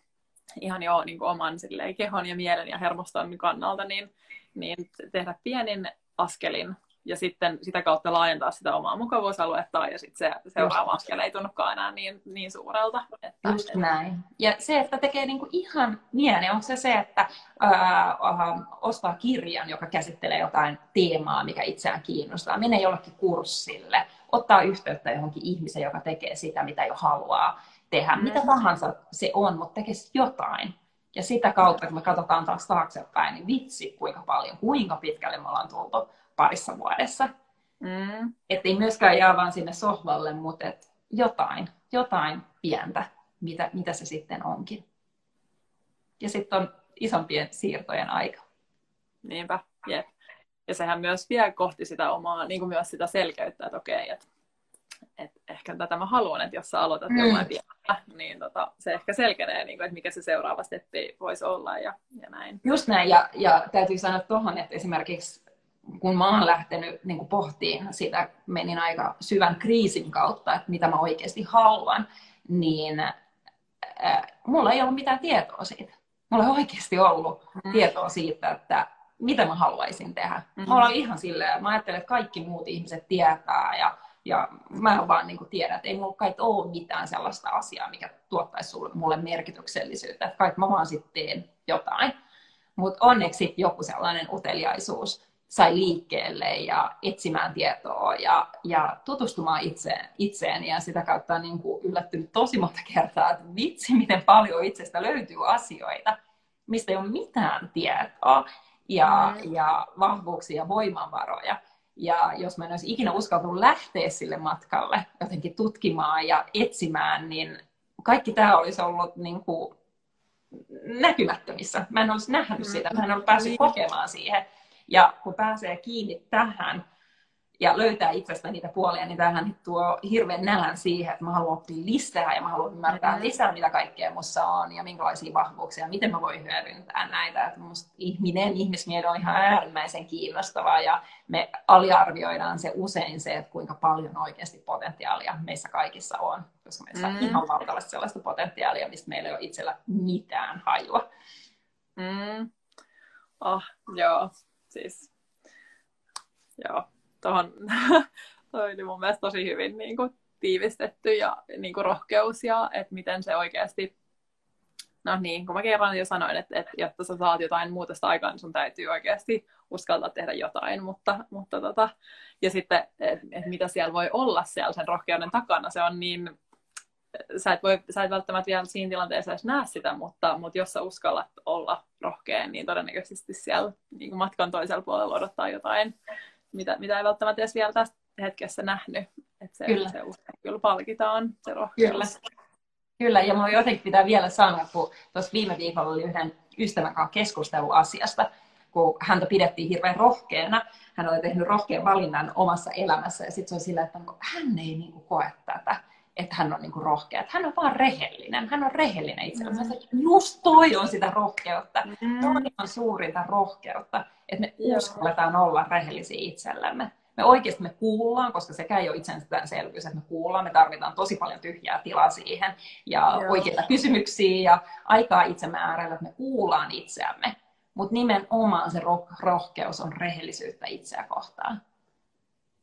ihan jo niin kuin oman silleen, kehon ja mielen ja hermoston kannalta niin, niin tehdä pienin askelin ja sitten sitä kautta laajentaa sitä omaa mukavuusaluetta ja sitten se seuraava askel ei tunnukaan enää niin, niin suurelta. Että, Just että... näin. Ja se, että tekee niinku ihan mielen, onko se se, että ää, ostaa kirjan, joka käsittelee jotain teemaa, mikä itseään kiinnostaa, menee jollekin kurssille, ottaa yhteyttä johonkin ihmiseen, joka tekee sitä, mitä jo haluaa tehdä. Mm. Mitä tahansa se on, mutta tekisi jotain. Ja sitä kautta, kun me katsotaan taas taaksepäin, niin vitsi kuinka paljon, kuinka pitkälle me ollaan tultu parissa vuodessa. Mm. Että ei myöskään jää vaan sinne sohvalle, mutta et jotain, jotain pientä, mitä, mitä se sitten onkin. Ja sitten on isompien siirtojen aika. Niinpä, jep. ja sehän myös vie kohti sitä omaa, niin kuin myös sitä selkeyttä, että okei, että et ehkä tätä mä haluan, että jos sä aloitat mm. jollain pienellä, niin tota, se ehkä selkenee, niin kuin, että mikä se seuraava steppi voisi olla ja, ja näin. Just näin, ja, ja täytyy sanoa tuohon, että esimerkiksi kun mä oon lähtenyt niin pohtiin sitä, menin aika syvän kriisin kautta, että mitä mä oikeasti haluan, niin äh, mulla ei ollut mitään tietoa siitä. Mulla ei oikeasti ollut mm. tietoa siitä, että mitä mä haluaisin tehdä. Mm-hmm. Mä olen ihan silleen, mä ajattelen, että kaikki muut ihmiset tietää ja, ja mä en vaan niin kuin tiedä, että ei mulla kai ole mitään sellaista asiaa, mikä tuottaisi sulle, mulle merkityksellisyyttä. Että kai mä vaan sitten teen jotain. Mutta onneksi joku sellainen uteliaisuus sai liikkeelle ja etsimään tietoa ja, ja tutustumaan itseen, itseen ja sitä kautta on niin kuin yllättynyt tosi monta kertaa, että vitsi, miten paljon itsestä löytyy asioita, mistä ei ole mitään tietoa ja, mm. ja vahvuuksia ja voimavaroja. Ja jos mä en olisi ikinä uskaltunut lähteä sille matkalle jotenkin tutkimaan ja etsimään, niin kaikki tämä olisi ollut niin kuin näkymättömissä. Mä en olisi nähnyt mm. sitä, mä en olisi päässyt niin. kokemaan siihen. Ja kun pääsee kiinni tähän, ja löytää itsestä niitä puolia, niin tähän tuo hirveän nälän siihen, että mä haluan oppia lisää ja mä haluan ymmärtää lisää, mitä kaikkea mussa on ja minkälaisia vahvuuksia, miten mä voin hyödyntää näitä. Että musta ihminen, ihmismieli on ihan äärimmäisen kiinnostavaa ja me aliarvioidaan se usein se, että kuinka paljon oikeasti potentiaalia meissä kaikissa on, koska meissä mm-hmm. on ihan valtavasti sellaista potentiaalia, mistä meillä ei ole itsellä mitään hajua. Mm. Oh, joo, siis joo, tuohon, toi oli mun mielestä tosi hyvin niin kuin, tiivistetty ja niin kuin, rohkeus ja että miten se oikeasti No niin, kun mä kerran jo sanoin, että, että jotta sä saat jotain muutosta aikaan, niin sun täytyy oikeasti uskaltaa tehdä jotain, mutta, mutta tota, ja sitten, että et mitä siellä voi olla siellä sen rohkeuden takana, se on niin, sä et, voi, sä et välttämättä vielä siinä tilanteessa edes näe sitä, mutta, mutta jos sä uskallat olla rohkea, niin todennäköisesti siellä niin kuin matkan toisella puolella odottaa jotain mitä, mitä ei välttämättä edes vielä tästä hetkessä nähnyt. Että se, kyllä. se usein kyllä palkitaan, se rohkeus. Kyllä. Kyllä, ja minun jotenkin pitää vielä sanoa, kun tuossa viime viikolla oli yhden ystävän kanssa keskustelu asiasta, kun häntä pidettiin hirveän rohkeana. Hän oli tehnyt rohkean valinnan omassa elämässä, ja sitten se on sillä, että hän ei niin kuin koe tätä että hän on niinku rohkea. Että hän on vaan rehellinen. Hän on rehellinen itse. Mm. Että just toi on sitä rohkeutta. Mm. Toi on suurinta rohkeutta. Että me uskalletaan olla rehellisiä itsellemme. Me oikeasti me kuullaan, koska sekä ei ole itsestäänselvyys, että me kuullaan. Me tarvitaan tosi paljon tyhjää tilaa siihen ja Joo. oikeita kysymyksiä ja aikaa itsemme äärellä, että me kuullaan itseämme. Mutta nimenomaan se rohkeus on rehellisyyttä itseä kohtaan.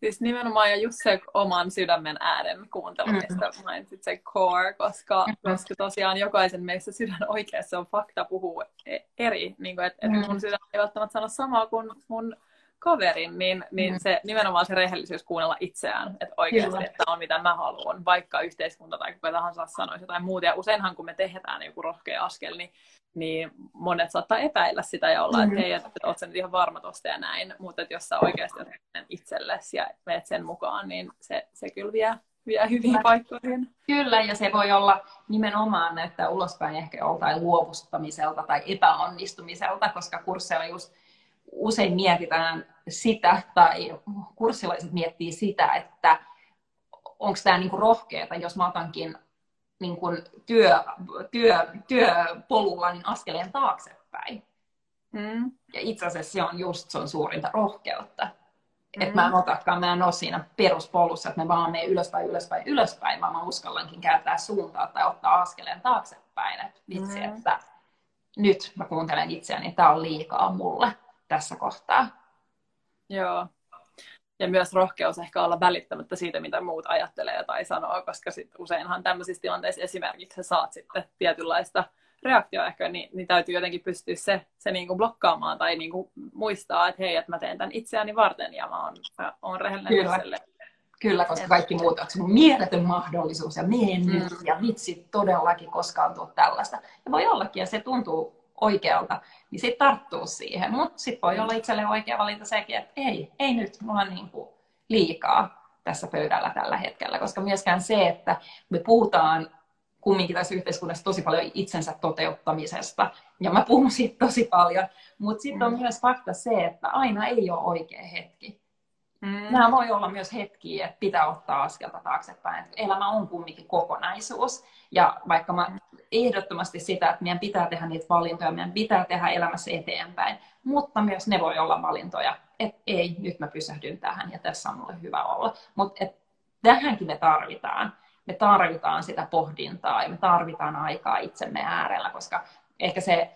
Siis nimenomaan ja just se oman sydämen äänen kuuntelu, mistä mm-hmm. mainitsit se core, koska, mm-hmm. koska tosiaan jokaisen meistä sydän oikeassa on fakta puhuu e- eri. Niin kuin, että mm-hmm. mun sydän ei välttämättä sano samaa kuin mun kaverin, niin, niin mm. se, nimenomaan se rehellisyys kuunnella itseään, että oikeasti, Kyllä. että on mitä mä haluan, vaikka yhteiskunta tai kuka tahansa sanoisi jotain muuta. Ja useinhan kun me tehdään joku rohkea askel, niin niin monet saattaa epäillä sitä ja olla, mm-hmm. että hei, että oot sä nyt ihan varma tosta ja näin, mutta että jos sä oikeasti otat itsellesi ja meet sen mukaan, niin se, se kyllä vie, vie hyviin paikkoihin. Kyllä, ja se voi olla nimenomaan näyttää ulospäin ehkä joltain luovustamiselta tai epäonnistumiselta, koska kursseilla just usein mietitään sitä, tai kurssilaiset miettii sitä, että onko tämä niinku rohkeata, jos mä otankin niin kuin työ, työ, työpolulla niin askeleen taaksepäin. Mm. Ja itse asiassa se on just se on suurinta rohkeutta. Mm. Että mä en otakaan, mä en ole siinä peruspolussa, että mä vaan menen ylöspäin, ylöspäin, ylöspäin, vaan mä uskallankin kääntää suuntaa tai ottaa askeleen taaksepäin. Että vitsi, mm. että nyt mä kuuntelen itseäni, että tämä on liikaa mulle tässä kohtaa. Joo, ja myös rohkeus ehkä olla välittämättä siitä, mitä muut ajattelee tai sanoo, koska sit useinhan tämmöisissä tilanteissa esimerkiksi sä saat sitten tietynlaista reaktioa ehkä, niin, niin täytyy jotenkin pystyä se, se niin kuin blokkaamaan tai niin kuin muistaa, että hei, että mä teen tämän itseäni varten ja mä oon, mä oon rehellinen Kyllä. Itselle. Kyllä, koska kaikki muut on se mieletön mahdollisuus ja mene mm. nyt ja vitsi todellakin koskaan tuu tällaista. Ja voi ollakin ja se tuntuu oikealta, niin sitten tarttuu siihen. Mutta sitten voi olla itselle oikea valinta sekin, että ei, ei nyt, mulla on niin kuin liikaa tässä pöydällä tällä hetkellä, koska myöskään se, että me puhutaan kumminkin tässä yhteiskunnassa tosi paljon itsensä toteuttamisesta, ja mä puhun siitä tosi paljon, mutta sitten on mm. myös fakta se, että aina ei ole oikea hetki. Mm. Nämä voi olla myös hetkiä, että pitää ottaa askelta taaksepäin. Että elämä on kumminkin kokonaisuus. Ja vaikka mä ehdottomasti sitä, että meidän pitää tehdä niitä valintoja, meidän pitää tehdä elämässä eteenpäin, mutta myös ne voi olla valintoja, että ei, nyt mä pysähdyn tähän ja tässä on mulle hyvä olla. Mutta tähänkin me tarvitaan. Me tarvitaan sitä pohdintaa ja me tarvitaan aikaa itsemme äärellä, koska ehkä se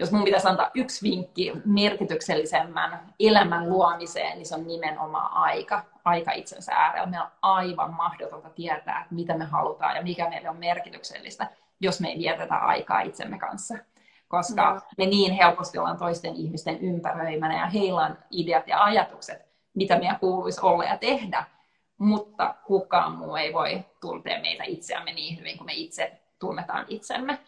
jos mun pitäisi antaa yksi vinkki merkityksellisemmän elämän luomiseen, niin se on nimenomaan aika, aika itsensä äärellä. Meillä on aivan mahdotonta tietää, mitä me halutaan ja mikä meille on merkityksellistä, jos me ei vietetä aikaa itsemme kanssa. Koska no. me niin helposti ollaan toisten ihmisten ympäröimänä ja heillä on ideat ja ajatukset, mitä meidän kuuluisi olla ja tehdä, mutta kukaan muu ei voi tuntea meitä itseämme niin hyvin kuin me itse tunnetaan itsemme.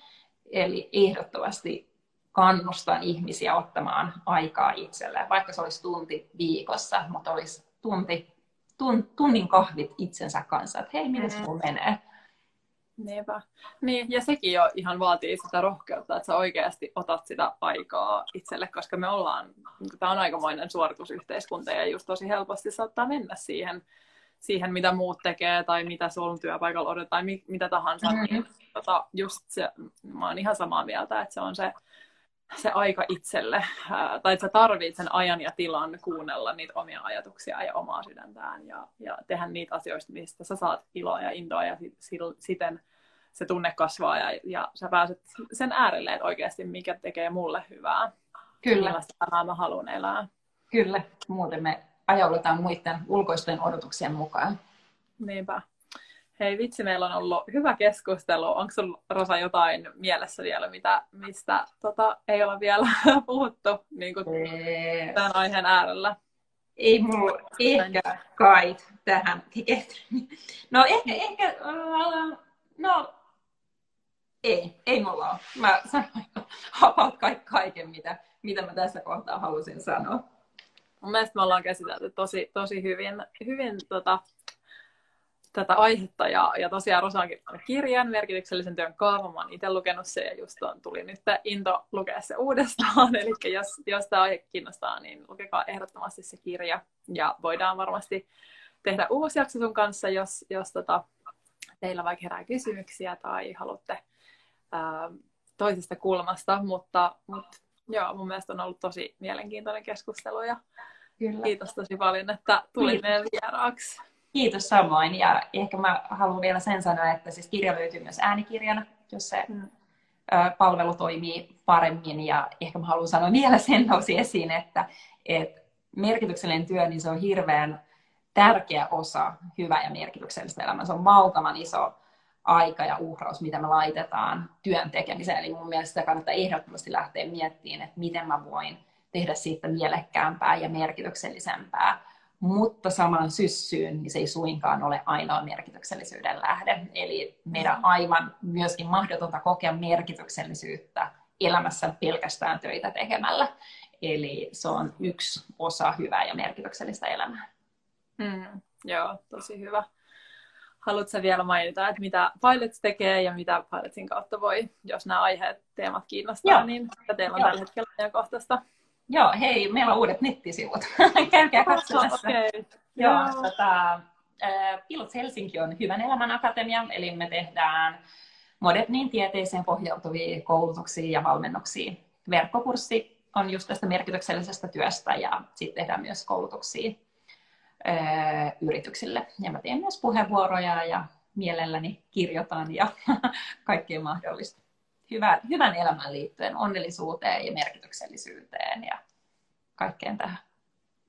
Eli ehdottomasti kannustan ihmisiä ottamaan aikaa itselleen, vaikka se olisi tunti viikossa, mutta olisi tunti, tun, tunnin kahvit itsensä kanssa, että hei, miten mm. Mm-hmm. menee? Niinpä. Niin, ja sekin jo ihan vaatii sitä rohkeutta, että sä oikeasti otat sitä aikaa itselle, koska me ollaan, niin tämä on aikamoinen suoritusyhteiskunta ja just tosi helposti saattaa mennä siihen, siihen mitä muut tekee tai mitä sun työpaikalla odotetaan tai mi, mitä tahansa. Mm-hmm. Niin, tota, just se, mä oon ihan samaa mieltä, että se on se se aika itselle, tai että sä tarvit sen ajan ja tilan kuunnella niitä omia ajatuksia ja omaa sydäntään ja, ja tehdä niitä asioista, mistä sä saat iloa ja intoa ja siten se tunne kasvaa ja, ja sä pääset sen äärelle, että oikeasti mikä tekee mulle hyvää. Kyllä. Millaista elämää mä haluan elää. Kyllä, muuten me ajaudutaan muiden ulkoisten odotuksien mukaan. Niinpä. Hei vitsi, meillä on ollut hyvä keskustelu. Onko sinulla Rosa jotain mielessä vielä, mitä, mistä tota, ei ole vielä puhuttu niin kuin tämän aiheen äärellä? Ei mulla ehkä kai tähän. No ehkä, ehkä no ei, ei mulla ole. Mä sanoin about kaiken, mitä, mitä mä tässä kohtaa halusin sanoa. Mun mielestä me ollaan käsitelty tosi, tosi hyvin, hyvin tota, tätä aihetta ja, ja tosiaan Rosa on kirjoittanut kirjan, merkityksellisen työn kaava. Mä oon itse lukenut se ja just on, tuli nyt into lukea se uudestaan. Eli jos, jos tämä aihe kiinnostaa, niin lukekaa ehdottomasti se kirja ja voidaan varmasti tehdä uusi jakso sun kanssa, jos, jos tota, teillä vaikka herää kysymyksiä tai haluatte ää, toisesta kulmasta, mutta, mutta joo, mun mielestä on ollut tosi mielenkiintoinen keskustelu ja Kyllä. kiitos tosi paljon, että tulit meidän vieraaksi. Kiitos samoin. Ja ehkä mä haluan vielä sen sanoa, että siis kirja löytyy myös äänikirjana, jos se mm. palvelu toimii paremmin. Ja ehkä mä haluan sanoa vielä sen nousi esiin, että, että merkityksellinen työ, niin se on hirveän tärkeä osa hyvää ja merkityksellistä elämää. Se on valtavan iso aika ja uhraus, mitä me laitetaan työn tekemiseen. Eli mun mielestä sitä kannattaa ehdottomasti lähteä miettimään, että miten mä voin tehdä siitä mielekkäämpää ja merkityksellisempää mutta saman syssyyn niin se ei suinkaan ole ainoa merkityksellisyyden lähde. Eli meidän mm. aivan myöskin mahdotonta kokea merkityksellisyyttä elämässä pelkästään töitä tekemällä. Eli se on yksi osa hyvää ja merkityksellistä elämää. Mm, joo, tosi hyvä. Haluatko vielä mainita, että mitä Pilots tekee ja mitä Pilotsin kautta voi, jos nämä aiheet, teemat kiinnostaa, Joo. niin teillä on Joo. tällä hetkellä ajankohtaista? Joo, hei, meillä on uudet nettisivut. Käykää katsomassa. Okay. Joo, Joo. Tota, Pilots Helsinki on Hyvän elämän akatemia, eli me tehdään moderniin tieteeseen pohjautuvia koulutuksia ja valmennuksia. Verkkokurssi on just tästä merkityksellisestä työstä ja sitten tehdään myös koulutuksia yrityksille. Ja mä teen myös puheenvuoroja ja mielelläni kirjoitan ja kaikkea mahdollista hyvä, hyvän elämän liittyen, onnellisuuteen ja merkityksellisyyteen ja kaikkeen tähän.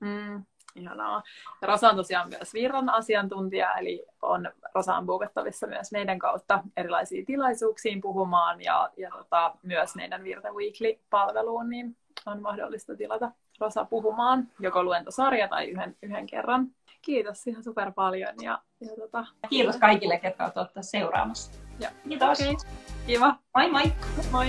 Mm, ihanaa. Ja Rosa on tosiaan myös Virran asiantuntija, eli on Rosaan buukattavissa myös meidän kautta erilaisiin tilaisuuksiin puhumaan ja, ja tota, myös meidän Virta Weekly-palveluun, niin on mahdollista tilata Rosa puhumaan joko luentosarja tai yhden, yhden kerran. Kiitos ihan super paljon. Ja, ja tota, Kiitos kaikille, ketkä olette seuraamassa. Ja. Kiitos. Okay. Kiva. Moi moi. Moi.